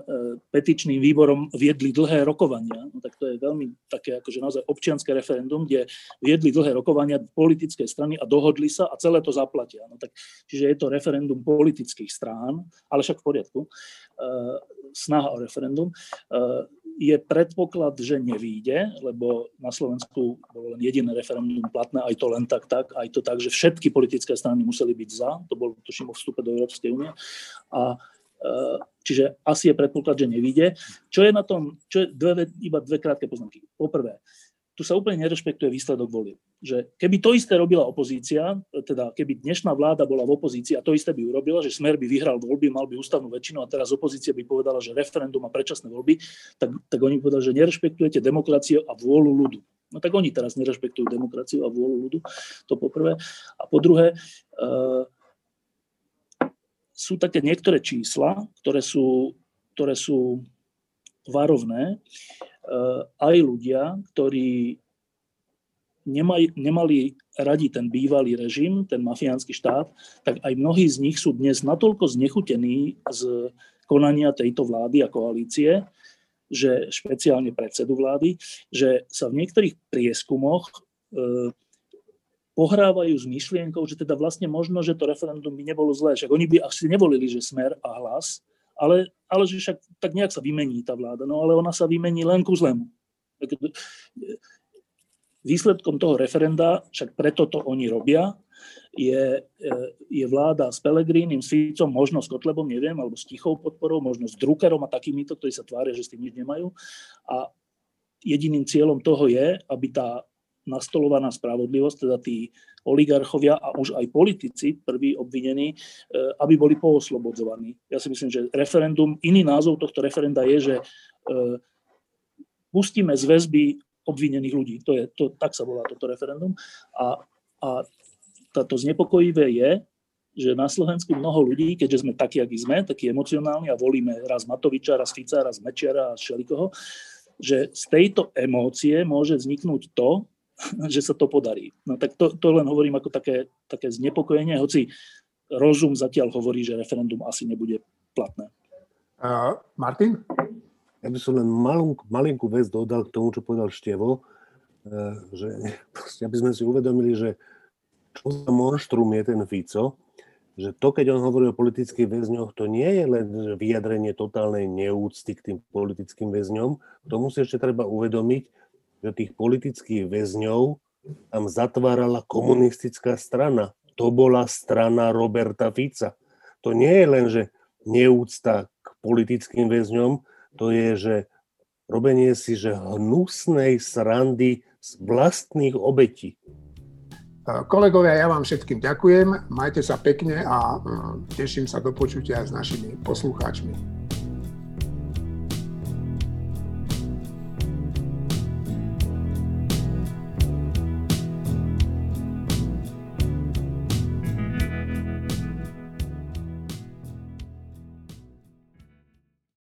petičným výborom viedli dlhé rokovania. No tak to je veľmi také akože naozaj občianské referendum, kde viedli dlhé rokovania politické strany a dohodli sa a celé to zaplatia. No tak, čiže je to referendum politických strán, ale však v poriadku. Eh, snaha o referendum, je predpoklad, že nevíde, lebo na Slovensku bolo len jediné referendum platné, aj to len tak, tak, aj to tak, že všetky politické strany museli byť za, to bol tuším o vstupe do Európskej únie. A eh, Čiže asi je predpoklad, že nevíde. Čo je na tom, čo je dve, iba dve krátke poznámky. Poprvé, tu sa úplne nerešpektuje výsledok volieb. Že keby to isté robila opozícia, teda keby dnešná vláda bola v opozícii a to isté by urobila, že Smer by vyhral voľby, mal by ústavnú väčšinu a teraz opozícia by povedala, že referendum a predčasné voľby, tak, tak oni povedali, že nerešpektujete demokraciu a vôľu ľudu. No tak oni teraz nerešpektujú demokraciu a vôľu ľudu, to poprvé. A po druhé, uh, sú také niektoré čísla, ktoré sú, ktoré sú varovné. Eh, aj ľudia, ktorí nemaj, nemali radi ten bývalý režim, ten mafiánsky štát, tak aj mnohí z nich sú dnes natoľko znechutení z konania tejto vlády a koalície, že špeciálne predsedu vlády, že sa v niektorých prieskumoch e, pohrávajú s myšlienkou, že teda vlastne možno, že to referendum by nebolo zlé. Však oni by asi nevolili, že smer a hlas, ale, ale že však tak nejak sa vymení tá vláda. No ale ona sa vymení len ku zlému. Výsledkom toho referenda, však preto to oni robia, je, je vláda s Pelegrínim, s Ficom, možno s Kotlebom, neviem, alebo s tichou podporou, možno s Druckerom a takýmito, ktorí sa tvária, že s tým nič nemajú. A jediným cieľom toho je, aby tá nastolovaná spravodlivosť, teda tí oligarchovia a už aj politici, prví obvinení, e, aby boli pooslobodzovaní. Ja si myslím, že referendum, iný názov tohto referenda je, že e, pustíme z väzby obvinených ľudí. To je, to, tak sa volá toto referendum. A, a táto znepokojivé je, že na Slovensku mnoho ľudí, keďže sme takí, akí sme, takí emocionálni a volíme raz Matoviča, raz Fica, raz Mečiara a všelikoho, že z tejto emócie môže vzniknúť to, že sa to podarí. No tak to, to len hovorím ako také, také znepokojenie, hoci rozum zatiaľ hovorí, že referendum asi nebude platné. Uh, Martin? Ja by som len malú, malinkú vec dodal k tomu, čo povedal Števo, že aby sme si uvedomili, že čo za monštrum je ten Fico, že to, keď on hovorí o politických väzňoch, to nie je len vyjadrenie totálnej neúcty k tým politickým väzňom, tomu si ešte treba uvedomiť, že tých politických väzňov tam zatvárala komunistická strana. To bola strana Roberta Fica. To nie je len, že neúcta k politickým väzňom, to je, že robenie si, že hnusnej srandy z vlastných obetí. Kolegovia, ja vám všetkým ďakujem, majte sa pekne a mm, teším sa do počutia s našimi poslucháčmi.